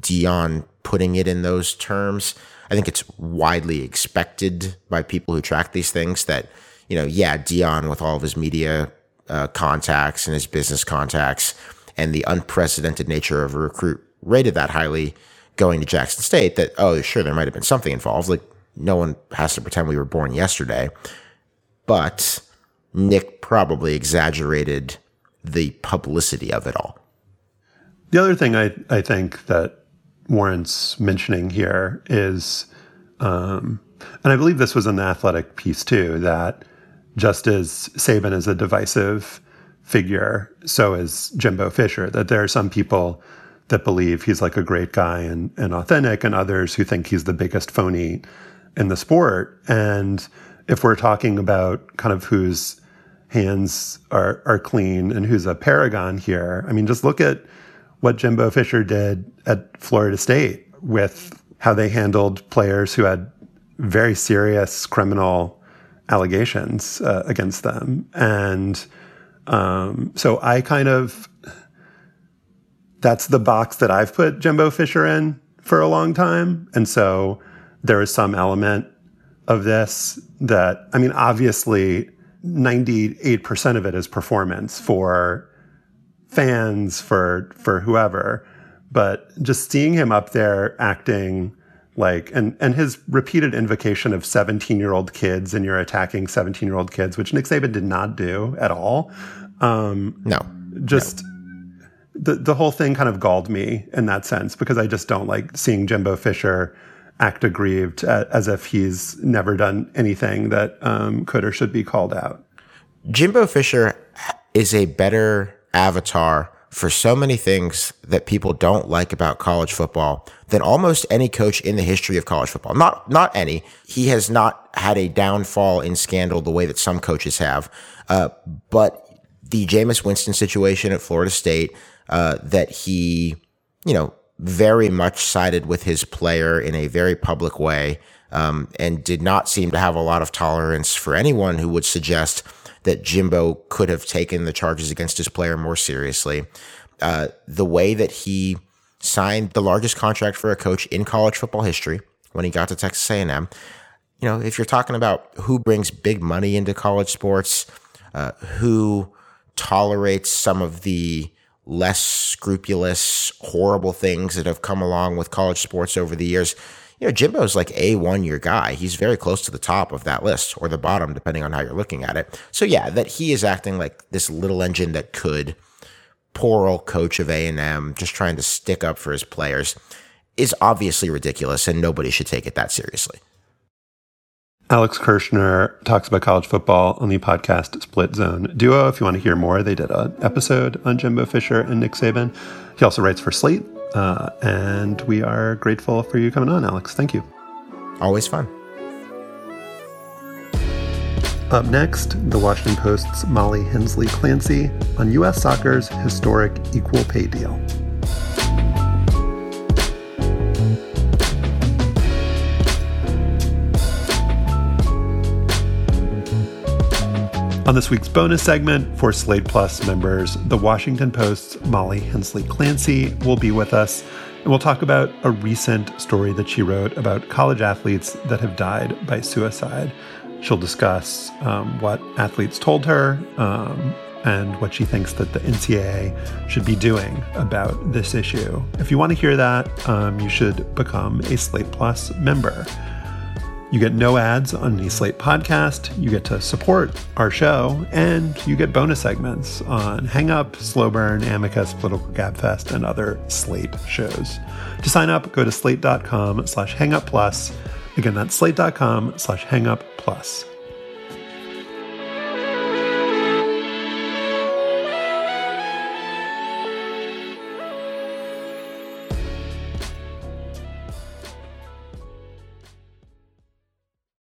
Deion putting it in those terms. I think it's widely expected by people who track these things that, you know, yeah, Deion with all of his media uh, contacts and his business contacts and the unprecedented nature of a recruit rated that highly going to Jackson State that, oh, sure, there might have been something involved. Like, no one has to pretend we were born yesterday. But Nick probably exaggerated the publicity of it all. The other thing I, I think that warrants mentioning here is, um, and I believe this was an athletic piece too, that just as Saban is a divisive figure, so is Jimbo Fisher, that there are some people that believe he's like a great guy and, and authentic, and others who think he's the biggest phony in the sport. And if we're talking about kind of whose hands are, are clean and who's a paragon here, I mean, just look at what Jimbo Fisher did at Florida State with how they handled players who had very serious criminal allegations uh, against them. And um, so I kind of that's the box that I've put Jimbo Fisher in for a long time. And so there is some element of this that, I mean, obviously, 98% of it is performance for fans, for for whoever. But just seeing him up there acting like and and his repeated invocation of 17 year old kids and you're attacking 17 year old kids, which Nick Saban did not do at all. Um, no, just. No. The, the whole thing kind of galled me in that sense because I just don't like seeing Jimbo Fisher act aggrieved as if he's never done anything that um, could or should be called out. Jimbo Fisher is a better avatar for so many things that people don't like about college football than almost any coach in the history of college football. Not not any. He has not had a downfall in scandal the way that some coaches have. Uh, but the Jameis Winston situation at Florida State, uh, that he, you know, very much sided with his player in a very public way, um, and did not seem to have a lot of tolerance for anyone who would suggest that Jimbo could have taken the charges against his player more seriously. Uh, the way that he signed the largest contract for a coach in college football history when he got to Texas A&M. You know, if you're talking about who brings big money into college sports, uh, who tolerates some of the less scrupulous, horrible things that have come along with college sports over the years, you know, Jimbo's like a one year guy. He's very close to the top of that list or the bottom, depending on how you're looking at it. So yeah, that he is acting like this little engine that could poor old coach of A&M just trying to stick up for his players is obviously ridiculous and nobody should take it that seriously. Alex Kirshner talks about college football on the podcast Split Zone Duo. If you want to hear more, they did an episode on Jimbo Fisher and Nick Saban. He also writes for Slate, uh, and we are grateful for you coming on, Alex. Thank you. Always fun. Up next, the Washington Post's Molly Hensley Clancy on U.S. soccer's historic equal pay deal. On this week's bonus segment for Slate Plus members, the Washington Post's Molly Hensley Clancy will be with us, and we'll talk about a recent story that she wrote about college athletes that have died by suicide. She'll discuss um, what athletes told her um, and what she thinks that the NCAA should be doing about this issue. If you want to hear that, um, you should become a Slate Plus member. You get no ads on any Slate podcast, you get to support our show, and you get bonus segments on Hang Up, Slow Burn, Amicus, Political Gabfest, and other Slate shows. To sign up, go to slate.com slash hangupplus. Again, that's slate.com slash hangupplus.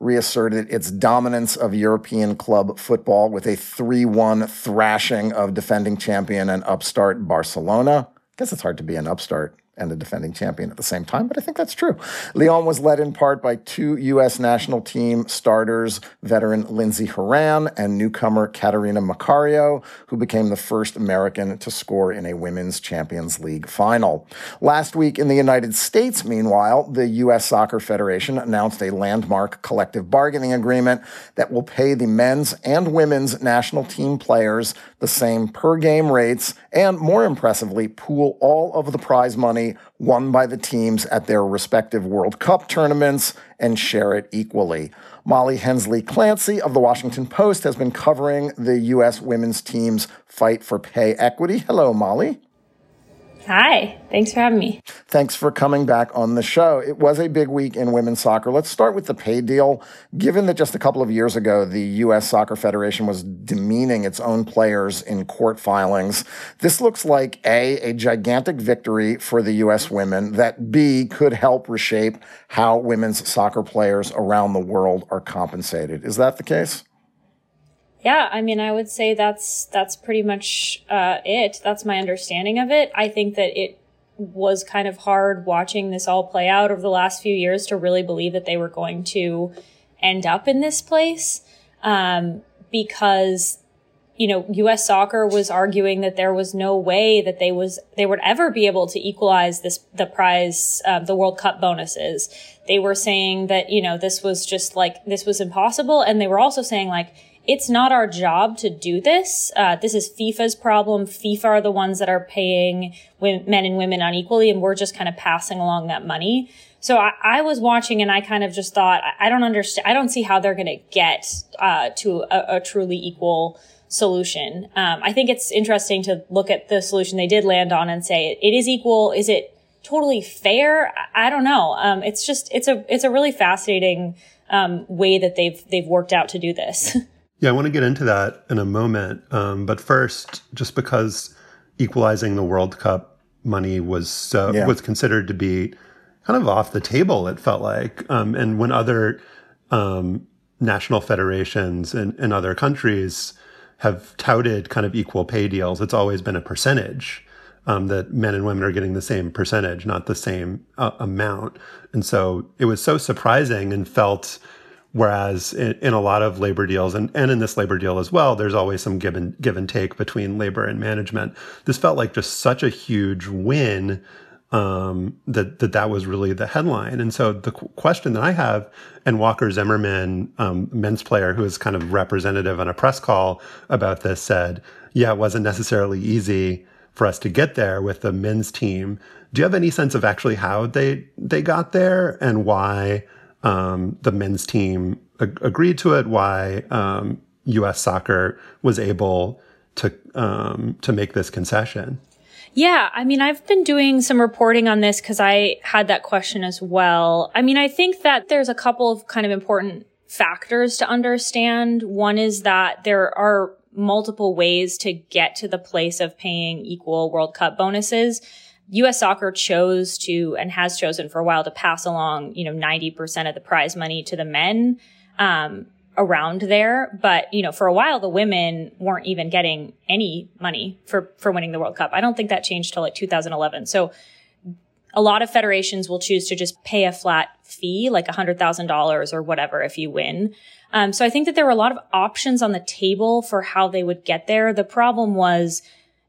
reasserted its dominance of European club football with a 3 1 thrashing of defending champion and upstart Barcelona. I guess it's hard to be an upstart and the defending champion at the same time, but I think that's true. Lyon was led in part by two U.S. national team starters, veteran Lindsey Horan and newcomer Catarina Macario, who became the first American to score in a Women's Champions League final. Last week in the United States, meanwhile, the U.S. Soccer Federation announced a landmark collective bargaining agreement that will pay the men's and women's national team players the same per game rates and, more impressively, pool all of the prize money won by the teams at their respective World Cup tournaments and share it equally. Molly Hensley Clancy of the Washington Post has been covering the U.S. women's team's fight for pay equity. Hello, Molly. Hi, thanks for having me. Thanks for coming back on the show. It was a big week in women's soccer. Let's start with the pay deal. Given that just a couple of years ago, the U.S. Soccer Federation was demeaning its own players in court filings, this looks like A, a gigantic victory for the U.S. women, that B, could help reshape how women's soccer players around the world are compensated. Is that the case? Yeah, I mean, I would say that's that's pretty much uh, it. That's my understanding of it. I think that it was kind of hard watching this all play out over the last few years to really believe that they were going to end up in this place um, because you know U.S. Soccer was arguing that there was no way that they was they would ever be able to equalize this the prize uh, the World Cup bonuses. They were saying that you know this was just like this was impossible, and they were also saying like it's not our job to do this. Uh, this is FIFA's problem. FIFA are the ones that are paying men and women unequally, and we're just kind of passing along that money. So I, I was watching and I kind of just thought, I, I don't understand. I don't see how they're going to get uh, to a, a, truly equal solution. Um, I think it's interesting to look at the solution they did land on and say it is equal. Is it totally fair? I, I don't know. Um, it's just it's a it's a really fascinating um, way that they've they've worked out to do this. Yeah, I want to get into that in a moment. Um, but first, just because equalizing the World Cup money was so yeah. was considered to be kind of off the table, it felt like. Um, and when other um, national federations in, in other countries have touted kind of equal pay deals, it's always been a percentage. Um, that men and women are getting the same percentage, not the same uh, amount. And so it was so surprising and felt Whereas in, in, a lot of labor deals, and, and in this labor deal as well, there's always some give and, give and take between labor and management. This felt like just such a huge win um, that, that that was really the headline. And so the qu- question that I have, and Walker Zimmerman, um, men's player who is kind of representative on a press call about this, said, yeah, it wasn't necessarily easy for us to get there with the men's team. Do you have any sense of actually how they they got there and why? Um, the men's team ag- agreed to it, why um, U.S. soccer was able to um, to make this concession. Yeah, I mean, I've been doing some reporting on this because I had that question as well. I mean, I think that there's a couple of kind of important factors to understand. One is that there are multiple ways to get to the place of paying equal World Cup bonuses. US soccer chose to and has chosen for a while to pass along, you know, 90% of the prize money to the men um, around there. But, you know, for a while, the women weren't even getting any money for, for winning the World Cup. I don't think that changed till like 2011. So a lot of federations will choose to just pay a flat fee, like $100,000 or whatever if you win. Um, so I think that there were a lot of options on the table for how they would get there. The problem was,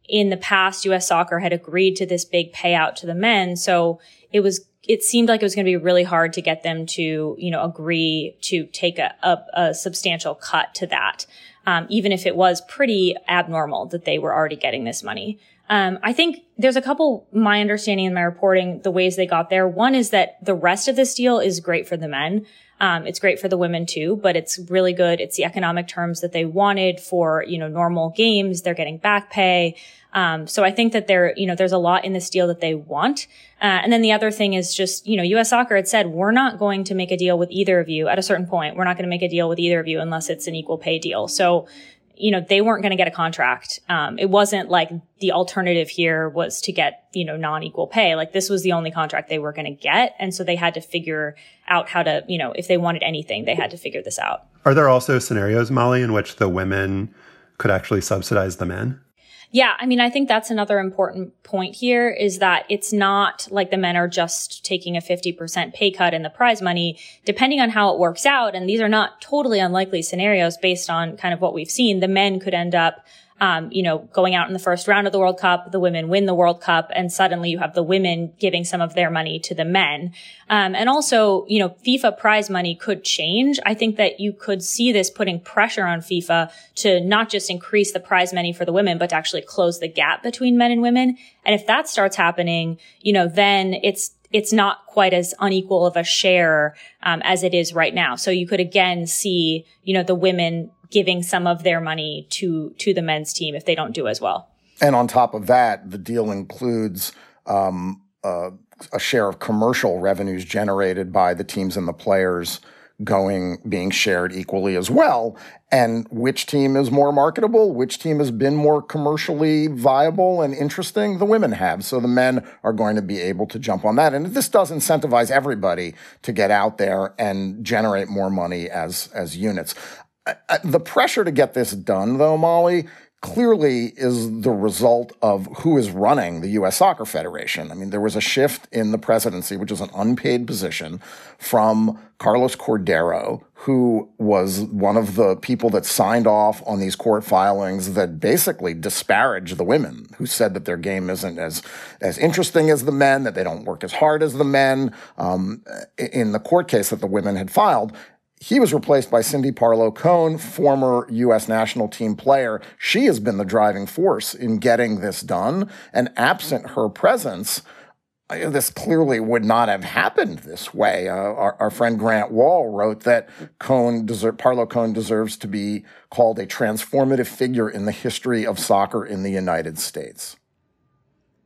in the past, U.S. soccer had agreed to this big payout to the men. So it was, it seemed like it was going to be really hard to get them to, you know, agree to take a, a, a substantial cut to that. Um, even if it was pretty abnormal that they were already getting this money. Um, I think there's a couple, my understanding in my reporting, the ways they got there. One is that the rest of this deal is great for the men. Um, it's great for the women too, but it's really good. It's the economic terms that they wanted for, you know, normal games. They're getting back pay. Um, so I think that there, you know, there's a lot in this deal that they want. Uh, and then the other thing is just, you know, U.S. Soccer had said, we're not going to make a deal with either of you at a certain point. We're not going to make a deal with either of you unless it's an equal pay deal. So, you know, they weren't going to get a contract. Um, it wasn't like the alternative here was to get, you know, non-equal pay. Like this was the only contract they were going to get. And so they had to figure out how to, you know, if they wanted anything, they had to figure this out. Are there also scenarios, Molly, in which the women could actually subsidize the men? Yeah, I mean, I think that's another important point here is that it's not like the men are just taking a 50% pay cut in the prize money, depending on how it works out. And these are not totally unlikely scenarios based on kind of what we've seen. The men could end up um, you know, going out in the first round of the World Cup, the women win the World Cup, and suddenly you have the women giving some of their money to the men. Um, and also, you know, FIFA prize money could change. I think that you could see this putting pressure on FIFA to not just increase the prize money for the women, but to actually close the gap between men and women. And if that starts happening, you know, then it's it's not quite as unequal of a share um, as it is right now. So you could again see, you know, the women giving some of their money to to the men's team if they don't do as well. And on top of that, the deal includes um, uh, a share of commercial revenues generated by the teams and the players going being shared equally as well. And which team is more marketable? Which team has been more commercially viable and interesting? The women have. So the men are going to be able to jump on that. And this does incentivize everybody to get out there and generate more money as as units the pressure to get this done though molly clearly is the result of who is running the U.S. Soccer Federation. I mean, there was a shift in the presidency, which is an unpaid position, from Carlos Cordeiro, who was one of the people that signed off on these court filings that basically disparage the women, who said that their game isn't as as interesting as the men, that they don't work as hard as the men. Um, in the court case that the women had filed, he was replaced by Cindy Parlow Cone, former U.S. national team player. She has been the driving force in getting this done. And absent her presence, this clearly would not have happened this way. Uh, our, our, friend Grant Wahl wrote that Cone deser- Parlow Cone deserves to be called a transformative figure in the history of soccer in the United States.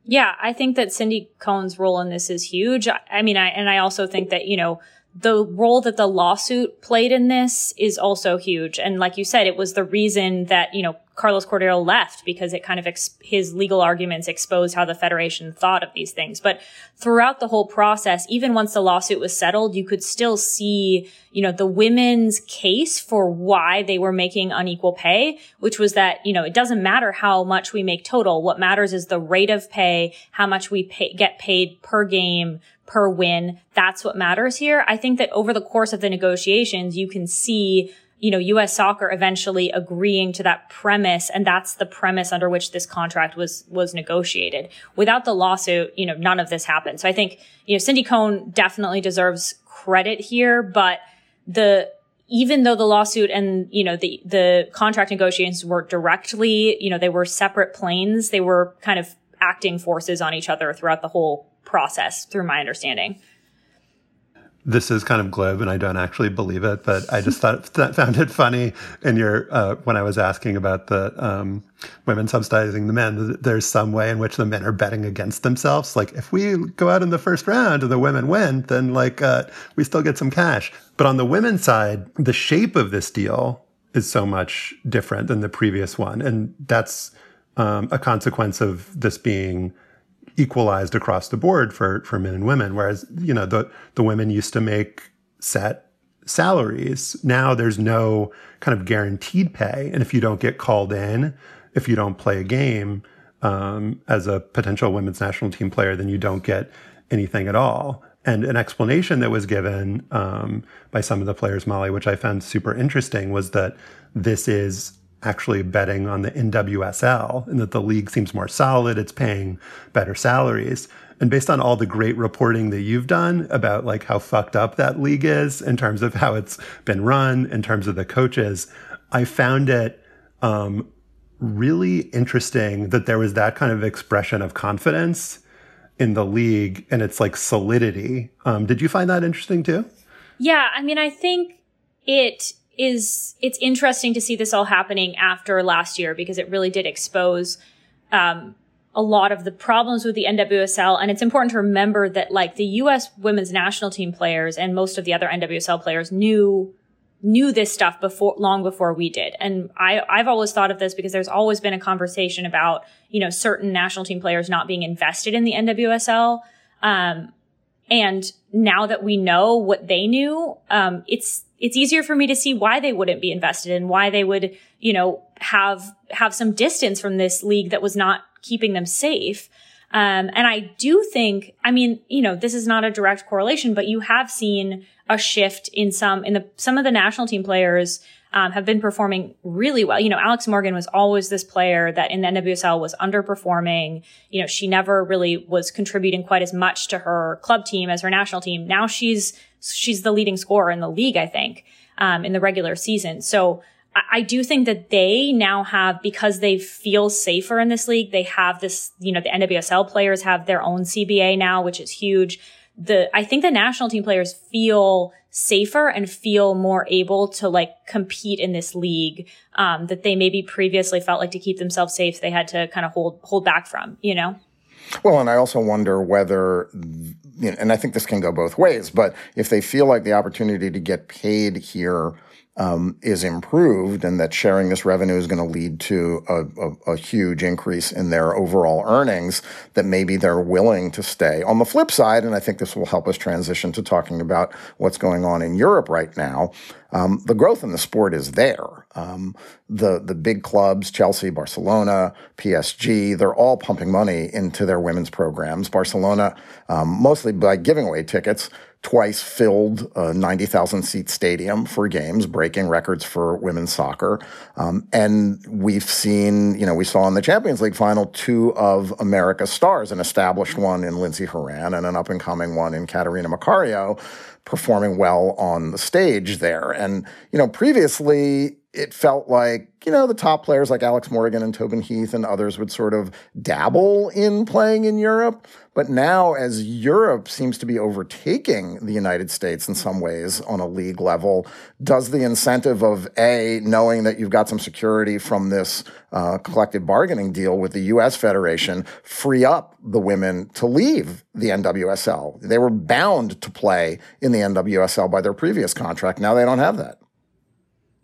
Yeah, I think that Cindy Cone's role in this is huge. I mean, I, and I also think that, you know, the role that the lawsuit played in this is also huge. And like you said, it was the reason that, you know, Carlos Cordeiro left because it kind of, ex- his legal arguments exposed how the Federation thought of these things. But throughout the whole process, even once the lawsuit was settled, you could still see, you know, the women's case for why they were making unequal pay, which was that, you know, it doesn't matter how much we make total. What matters is the rate of pay, how much we pay, get paid per game, per win. That's what matters here. I think that over the course of the negotiations, you can see you know, US soccer eventually agreeing to that premise. And that's the premise under which this contract was, was negotiated. Without the lawsuit, you know, none of this happened. So I think, you know, Cindy Cone definitely deserves credit here, but the, even though the lawsuit and, you know, the, the contract negotiations were directly, you know, they were separate planes. They were kind of acting forces on each other throughout the whole process, through my understanding. This is kind of glib, and I don't actually believe it, but I just thought found it funny in your uh, when I was asking about the um, women subsidizing the men. There's some way in which the men are betting against themselves. Like if we go out in the first round and the women win, then like uh, we still get some cash. But on the women's side, the shape of this deal is so much different than the previous one, and that's um, a consequence of this being equalized across the board for for men and women. Whereas you know the the women used to make set salaries. Now there's no kind of guaranteed pay, and if you don't get called in, if you don't play a game um, as a potential women's national team player, then you don't get anything at all. And an explanation that was given um, by some of the players, Molly, which I found super interesting, was that this is actually betting on the NWSL and that the league seems more solid, it's paying better salaries. And based on all the great reporting that you've done about like how fucked up that league is in terms of how it's been run, in terms of the coaches, I found it um, really interesting that there was that kind of expression of confidence in the league and its like solidity. Um, did you find that interesting too? Yeah, I mean, I think it is it's interesting to see this all happening after last year because it really did expose um, a lot of the problems with the NWSL. And it's important to remember that like the U.S. women's national team players and most of the other NWSL players knew knew this stuff before long before we did. And I I've always thought of this because there's always been a conversation about you know certain national team players not being invested in the NWSL. Um, and now that we know what they knew, um, it's it's easier for me to see why they wouldn't be invested and why they would, you know, have have some distance from this league that was not keeping them safe. Um, and I do think, I mean, you know, this is not a direct correlation, but you have seen a shift in some in the some of the national team players um, have been performing really well. You know, Alex Morgan was always this player that in the NWSL was underperforming. You know, she never really was contributing quite as much to her club team as her national team. Now she's she's the leading scorer in the league, I think, um, in the regular season. So I, I do think that they now have, because they feel safer in this league, they have this, you know, the NWSL players have their own CBA now, which is huge. The, I think the national team players feel safer and feel more able to like compete in this league, um, that they maybe previously felt like to keep themselves safe, they had to kind of hold, hold back from, you know? Well, and I also wonder whether, you know, and I think this can go both ways, but if they feel like the opportunity to get paid here um, is improved and that sharing this revenue is going to lead to a, a, a, huge increase in their overall earnings, that maybe they're willing to stay. On the flip side, and I think this will help us transition to talking about what's going on in Europe right now, um, the growth in the sport is there. Um, the the big clubs, Chelsea, Barcelona, PSG, they're all pumping money into their women's programs. Barcelona, um, mostly by giving away tickets, twice filled a 90,000 seat stadium for games, breaking records for women's soccer. Um, and we've seen, you know, we saw in the Champions League final two of America's stars, an established one in Lindsey Horan and an up and coming one in Catarina Macario, performing well on the stage there. And, you know, previously, it felt like, you know, the top players like Alex Morgan and Tobin Heath and others would sort of dabble in playing in Europe. But now, as Europe seems to be overtaking the United States in some ways on a league level, does the incentive of A, knowing that you've got some security from this uh, collective bargaining deal with the U.S. Federation, free up the women to leave the NWSL? They were bound to play in the NWSL by their previous contract. Now they don't have that.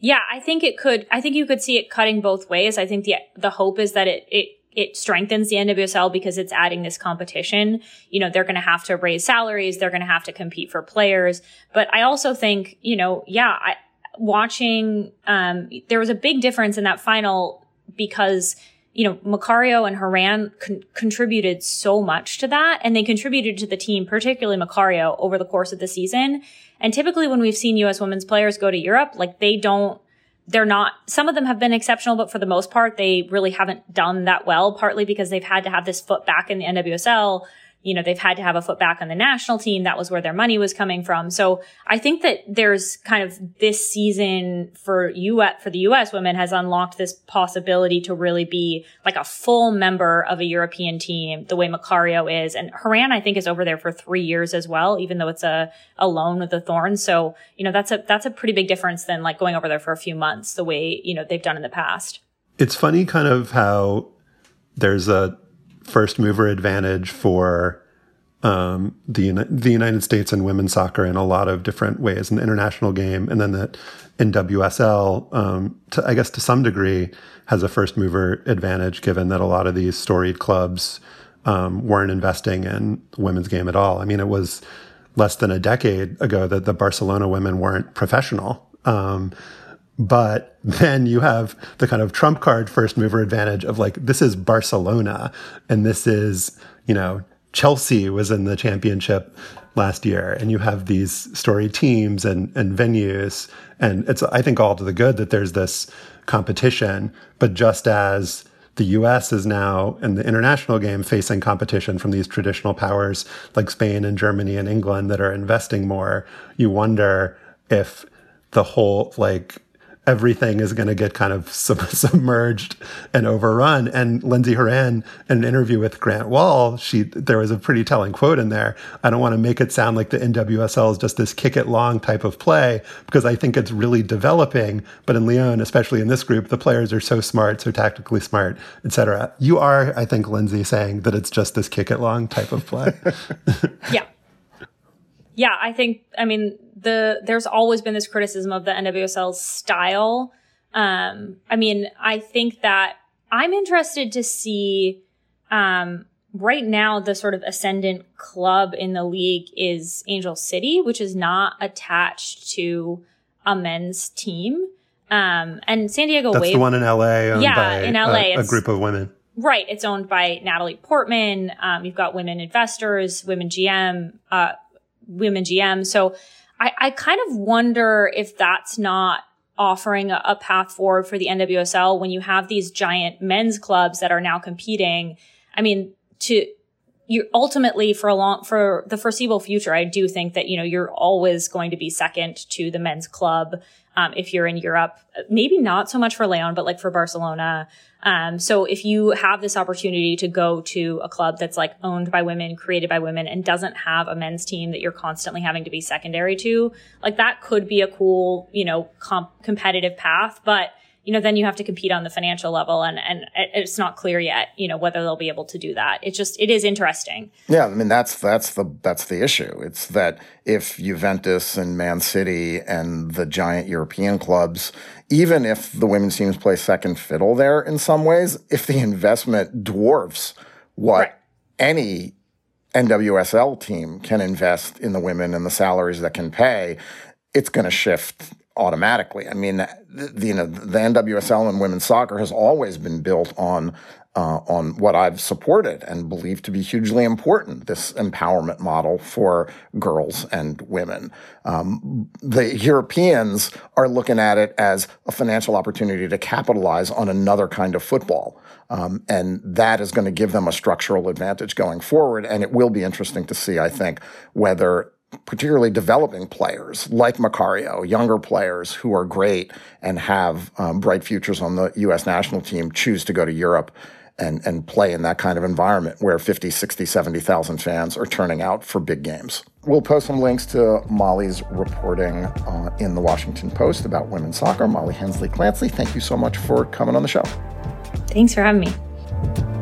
Yeah, I think it could. I think you could see it cutting both ways. I think the the hope is that it it it strengthens the NWSL because it's adding this competition. You know, they're going to have to raise salaries. They're going to have to compete for players. But I also think, you know, yeah, I, watching, um, there was a big difference in that final because, you know, Macario and Horan con- contributed so much to that and they contributed to the team, particularly Macario over the course of the season. And typically when we've seen U.S. women's players go to Europe, like they don't, they're not, some of them have been exceptional, but for the most part, they really haven't done that well, partly because they've had to have this foot back in the NWSL you know, they've had to have a foot back on the national team. That was where their money was coming from. So I think that there's kind of this season for you for the US women has unlocked this possibility to really be like a full member of a European team, the way Macario is. And Horan, I think, is over there for three years as well, even though it's a, a loan with the Thorns. So, you know, that's a, that's a pretty big difference than like going over there for a few months, the way, you know, they've done in the past. It's funny kind of how there's a first mover advantage for um, the the United States and women's soccer in a lot of different ways in the international game, and then that NWSL, um, to, I guess to some degree, has a first mover advantage given that a lot of these storied clubs um, weren't investing in women's game at all. I mean, it was less than a decade ago that the Barcelona women weren't professional. Um, but then you have the kind of trump card first mover advantage of like, this is Barcelona and this is, you know, Chelsea was in the championship last year. And you have these story teams and, and venues. And it's I think all to the good that there's this competition. But just as the US is now in the international game facing competition from these traditional powers like Spain and Germany and England that are investing more you wonder if the whole like everything is going to get kind of sub- submerged and overrun. And Lindsey Horan, in an interview with Grant Wahl, she there was a pretty telling quote in there. I don't want to make it sound like the NWSL is just this kick it long type of play because I think it's really developing. But in Lyon, especially in this group, the players are so smart, so tactically smart, etc. You are, I think, Lindsey, saying that it's just this kick it long type of play. yeah. Yeah, I think, I mean, the there's always been this criticism of the NWSL's style. Um, I mean, I think that I'm interested to see um, right now the sort of ascendant club in the league is Angel City, which is not attached to a men's team. Um, and San Diego That's Wave. the one in LA. yeah, in LA, a, a, group of women. Right. It's owned by Natalie Portman. Um, you've got women investors, women GM, uh, women GM. So I, I kind of wonder if that's not offering a, a, path forward for the NWSL when you have these giant men's clubs that are now competing. I mean, to, you ultimately for a long for the foreseeable future, I do think that you know you're always going to be second to the men's club um, if you're in Europe. Maybe not so much for Lyon, but like for Barcelona. Um, so if you have this opportunity to go to a club that's like owned by women, created by women, and doesn't have a men's team that you're constantly having to be secondary to, like that could be a cool, you know, comp- competitive path. But you know, then you have to compete on the financial level and, and it's not clear yet, you know, whether they'll be able to do that. It's just, it is interesting. Yeah. I mean, that's, that's the, that's the issue. It's that if Juventus and Man City and the giant European clubs, even if the women's teams play second fiddle there in some ways, if the investment dwarfs what right. any NWSL team can invest in the women and the salaries that can pay, it's going to shift automatically. I mean, the, you know, the NWSL and women's soccer has always been built on uh, on what I've supported and believe to be hugely important this empowerment model for girls and women. Um, the Europeans are looking at it as a financial opportunity to capitalize on another kind of football. Um, and that is going to give them a structural advantage going forward. And it will be interesting to see, I think, whether particularly developing players like Macario, younger players who are great and have um, bright futures on the U.S. national team, choose to go to Europe and, and play in that kind of environment where 50, 60, 70,000 fans are turning out for big games. We'll post some links to Molly's reporting uh, in the Washington Post about women's soccer. Molly Hensley Clancy, thank you so much for coming on the show. Thanks for having me.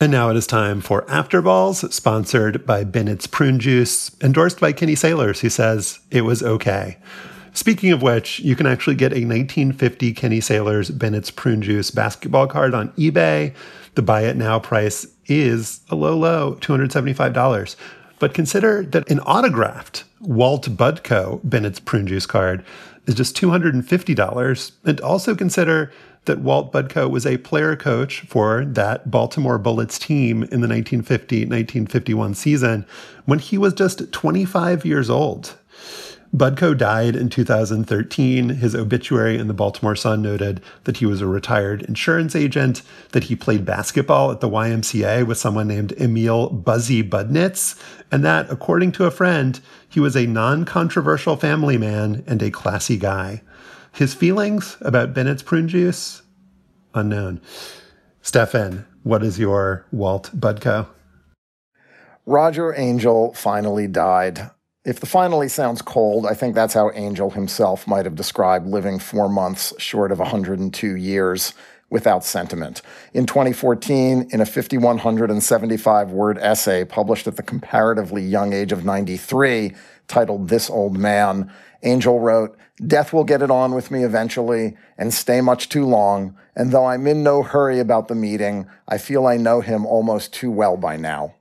And now it is time for After Balls, sponsored by Bennett's Prune Juice, endorsed by Kenny Sailors, who says it was okay. Speaking of which, you can actually get a 1950 Kenny Sailors Bennett's Prune Juice basketball card on eBay. The buy it now price is a low, low $275. But consider that an autographed Walt Budko Bennett's Prune Juice card is just $250. And also consider that Walt Budko was a player coach for that Baltimore Bullets team in the 1950 1951 season when he was just 25 years old. Budko died in 2013. His obituary in the Baltimore Sun noted that he was a retired insurance agent, that he played basketball at the YMCA with someone named Emil Buzzy Budnitz, and that, according to a friend, he was a non controversial family man and a classy guy. His feelings about Bennett's prune juice? Unknown. Stefan, what is your Walt Budko? Roger Angell finally died. If the finally sounds cold, I think that's how Angell himself might have described living four months short of 102 years without sentiment. In 2014, in a 5,175 word essay published at the comparatively young age of 93, titled This Old Man, Angell wrote, Death will get it on with me eventually and stay much too long, and though I'm in no hurry about the meeting, I feel I know him almost too well by now.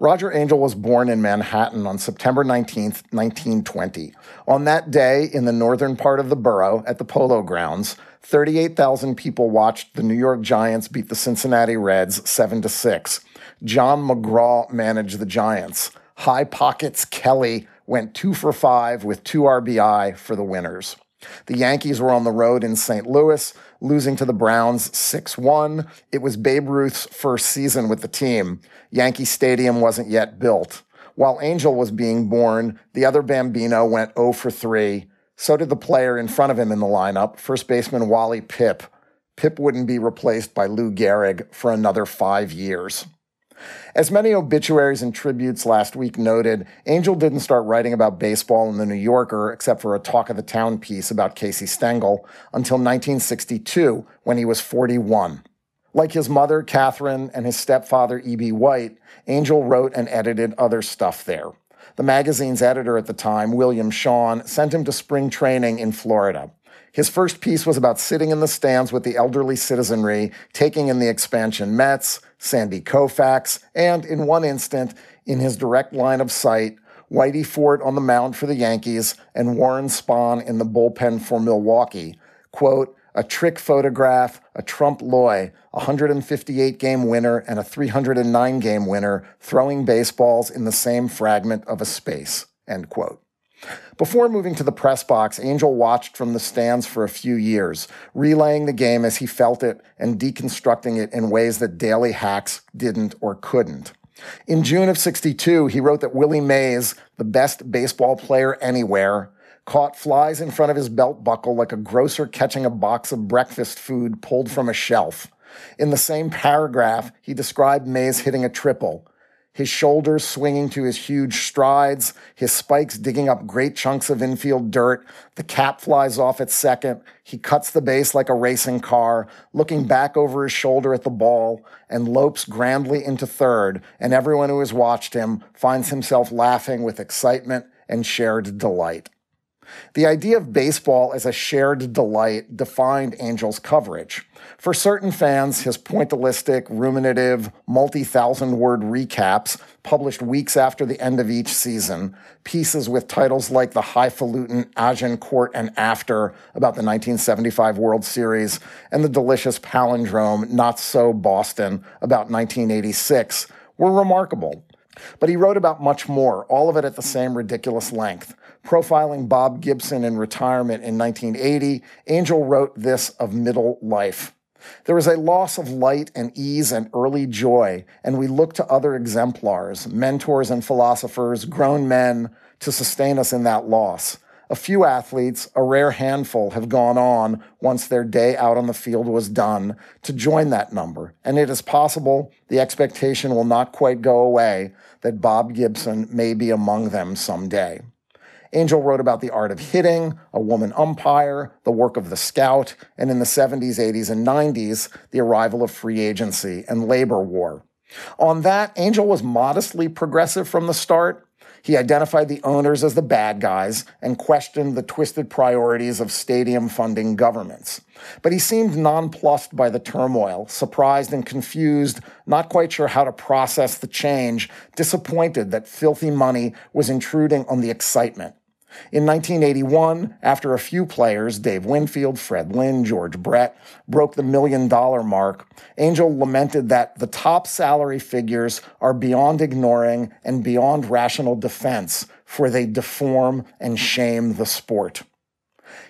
Roger Angell was born in Manhattan on September 19, 1920. On that day, in the northern part of the borough at the Polo Grounds, 38,000 people watched the New York Giants beat the Cincinnati Reds 7 to 6. John McGraw managed the Giants. High Pockets Kelly went two for five with two RBI for the winners. The Yankees were on the road in St. Louis, losing to the Browns 6 1. It was Babe Ruth's first season with the team. Yankee Stadium wasn't yet built. While Angell was being born, the other Bambino went 0 for 3. So did the player in front of him in the lineup, first baseman Wally Pipp. Pipp wouldn't be replaced by Lou Gehrig for another five years. As many obituaries and tributes last week noted, Angell didn't start writing about baseball in the New Yorker except for a talk of the town piece about Casey Stengel until 1962 when he was 41. Like his mother, Catherine, and his stepfather, E.B. White, Angell wrote and edited other stuff there. The magazine's editor at the time, William Shawn, sent him to spring training in Florida. His first piece was about sitting in the stands with the elderly citizenry, taking in the expansion Mets, Sandy Koufax, and in one instant, in his direct line of sight, Whitey Ford on the mound for the Yankees and Warren Spahn in the bullpen for Milwaukee. Quote, a trick photograph, a trompe l'oeil, a 158 game winner and a 309 game winner throwing baseballs in the same fragment of a space, end quote. Before moving to the press box, Angell watched from the stands for a few years, relaying the game as he felt it and deconstructing it in ways that daily hacks didn't or couldn't. In June of 62, he wrote that Willie Mays, the best baseball player anywhere, caught flies in front of his belt buckle like a grocer catching a box of breakfast food pulled from a shelf. In the same paragraph, he described Mays hitting a triple, his shoulders swinging to his huge strides, his spikes digging up great chunks of infield dirt. The cap flies off at second. He cuts the base like a racing car, looking back over his shoulder at the ball, and lopes grandly into third. And everyone who has watched him finds himself laughing with excitement and shared delight. The idea of baseball as a shared delight defined Angell's coverage. For certain fans, his pointillistic, ruminative, multi thousand word recaps, published weeks after the end of each season, pieces with titles like the highfalutin Agincourt and After about the 1975 World Series, and the delicious palindrome Not So Boston about 1986, were remarkable. But he wrote about much more, all of it at the same ridiculous length. Profiling Bob Gibson in retirement in 1980, Angell wrote this of middle life. There is a loss of light and ease and early joy, and we look to other exemplars, mentors and philosophers, grown men, to sustain us in that loss. A few athletes, a rare handful, have gone on once their day out on the field was done to join that number. And it is possible the expectation will not quite go away that Bob Gibson may be among them someday. Angell wrote about the art of hitting, a woman umpire, the work of the scout, and in the 70s, 80s, and 90s, the arrival of free agency and labor war. On that, Angell was modestly progressive from the start. He identified the owners as the bad guys and questioned the twisted priorities of stadium funding governments. But he seemed nonplussed by the turmoil, surprised and confused, not quite sure how to process the change, disappointed that filthy money was intruding on the excitement. In 1981, after a few players, Dave Winfield, Fred Lynn, George Brett, broke the million dollar mark, Angell lamented that the top salary figures are beyond ignoring and beyond rational defense, for they deform and shame the sport.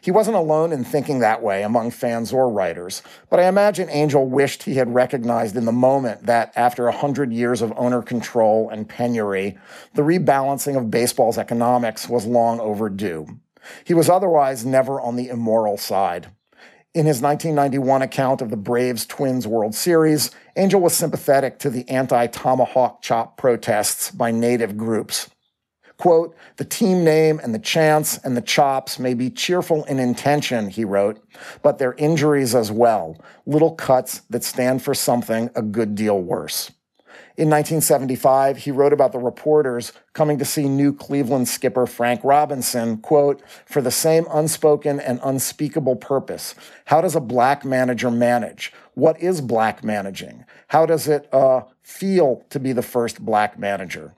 He wasn't alone in thinking that way among fans or writers, but I imagine Angell wished he had recognized in the moment that after a hundred years of owner control and penury, the rebalancing of baseball's economics was long overdue. He was otherwise never on the immoral side. In his 1991 account of the Braves Twins World Series, Angell was sympathetic to the anti tomahawk chop protests by native groups. Quote, the team name and the chants and the chops may be cheerful in intention, he wrote, but they're injuries as well, little cuts that stand for something a good deal worse. In 1975, he wrote about the reporters coming to see new Cleveland skipper Frank Robinson, quote, for the same unspoken and unspeakable purpose. How does a black manager manage? What is black managing? How does it uh, feel to be the first black manager?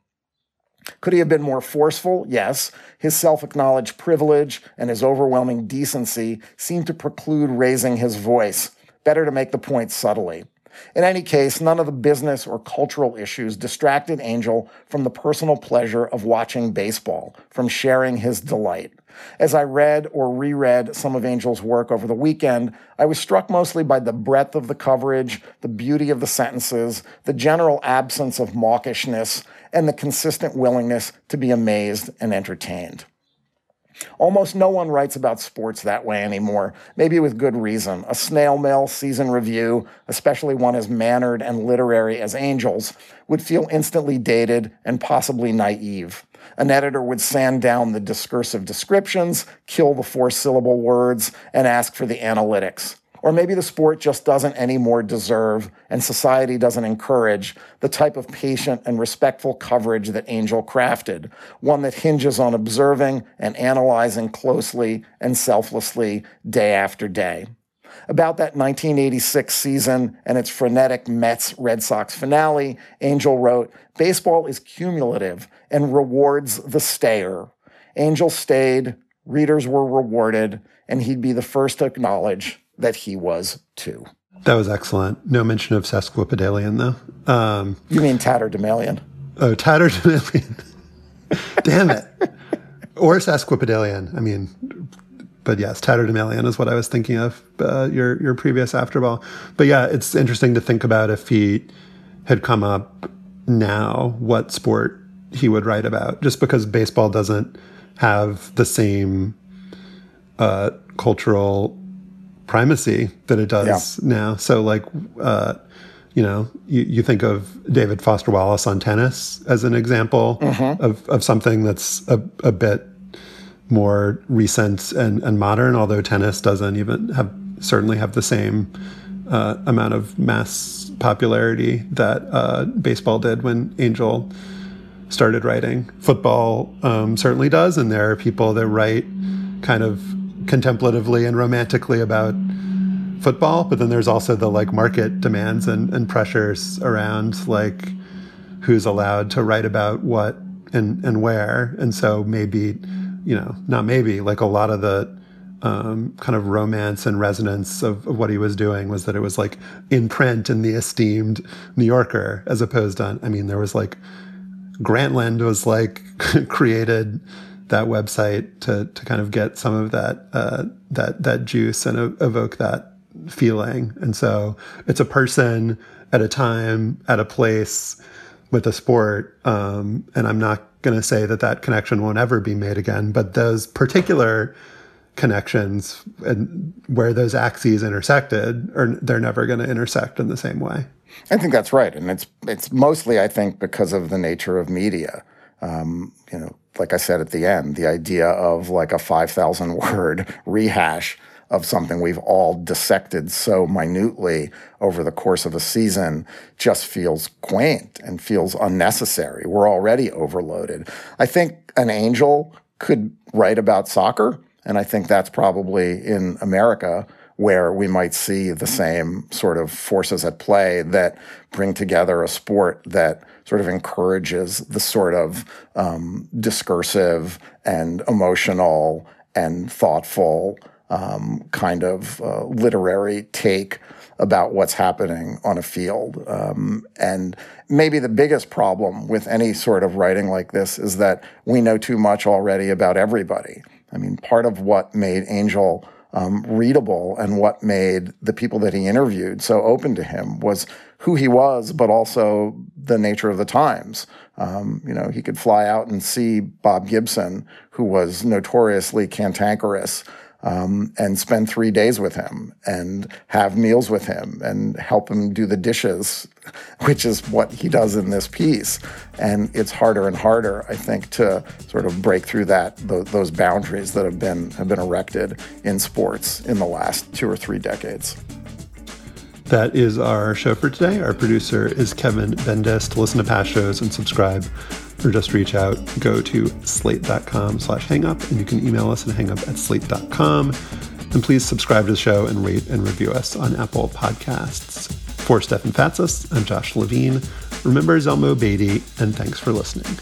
Could he have been more forceful? Yes. His self acknowledged privilege and his overwhelming decency seemed to preclude raising his voice. Better to make the point subtly. In any case, none of the business or cultural issues distracted Angell from the personal pleasure of watching baseball, from sharing his delight. As I read or reread some of Angell's work over the weekend, I was struck mostly by the breadth of the coverage, the beauty of the sentences, the general absence of mawkishness, and the consistent willingness to be amazed and entertained. Almost no one writes about sports that way anymore, maybe with good reason. A snail mail season review, especially one as mannered and literary as Angell's, would feel instantly dated and possibly naive. An editor would sand down the discursive descriptions, kill the four syllable words, and ask for the analytics. Or maybe the sport just doesn't anymore deserve, and society doesn't encourage, the type of patient and respectful coverage that Angell crafted, one that hinges on observing and analyzing closely and selflessly day after day. About that 1986 season and its frenetic Mets Red Sox finale, Angell wrote Baseball is cumulative and rewards the stayer. Angell stayed, readers were rewarded, and he'd be the first to acknowledge that he was too. That was excellent. No mention of sesquipedalian, though. Um, you mean tatterdemalion? Oh, tatterdemalion. Damn it. or sesquipedalian. I mean, but yes, tatterdemalion is what I was thinking of. Uh, your your previous afterball. But yeah, it's interesting to think about if he had come up now, what sport he would write about. Just because baseball doesn't have the same uh, cultural primacy that it does yeah. now. So like, uh, you know, you, you think of David Foster Wallace on tennis as an example mm-hmm. of, of something that's a, a bit more recent and, and modern, although tennis doesn't even have certainly have the same uh, amount of mass popularity that uh, baseball did when Angell started writing. Football um, certainly does, and there are people that write kind of contemplatively and romantically about football, but then there's also the like market demands and, and pressures around like who's allowed to write about what and and where. And so maybe, you know, not maybe, like a lot of the um, kind of romance and resonance of, of, what he was doing was that it was like in print in the esteemed New Yorker, as opposed to, I mean, there was like Grantland was like created that website to to kind of get some of that uh, that that juice and evoke that feeling. And so it's a person at a time at a place with a sport. Um, and I'm not going to say that that connection won't ever be made again, but those particular connections and where those axes intersected are they're never going to intersect in the same way. I think that's right, and it's it's mostly I think because of the nature of media. Um, you know, like I said at the end, the idea of like a 5,000 word rehash of something we've all dissected so minutely over the course of a season just feels quaint and feels unnecessary. We're already overloaded. I think an angel could write about soccer, and I think that's probably in America where we might see the same sort of forces at play that bring together a sport that sort of encourages the sort of um, discursive and emotional and thoughtful um, kind of uh, literary take about what's happening on a field. Um, and maybe the biggest problem with any sort of writing like this is that we know too much already about everybody. I mean, part of what made Angell um, readable and what made the people that he interviewed so open to him was who he was, but also the nature of the times. Um, you know, he could fly out and see Bob Gibson, who was notoriously cantankerous um, and spend three days with him and have meals with him and help him do the dishes, which is what he does in this piece. And it's harder and harder, I think, to sort of break through that th- those boundaries that have been have been erected in sports in the last two or three decades. That is our show for today. Our producer is Kevin Bendis. To listen to past shows and subscribe or just reach out, go to slate.com slash hangup, and you can email us at hangup at slate.com. And please subscribe to the show and rate and review us on Apple Podcasts. For Stefan Fatsis, I'm Josh Levin. Remember Zelmo Beaty, and thanks for listening.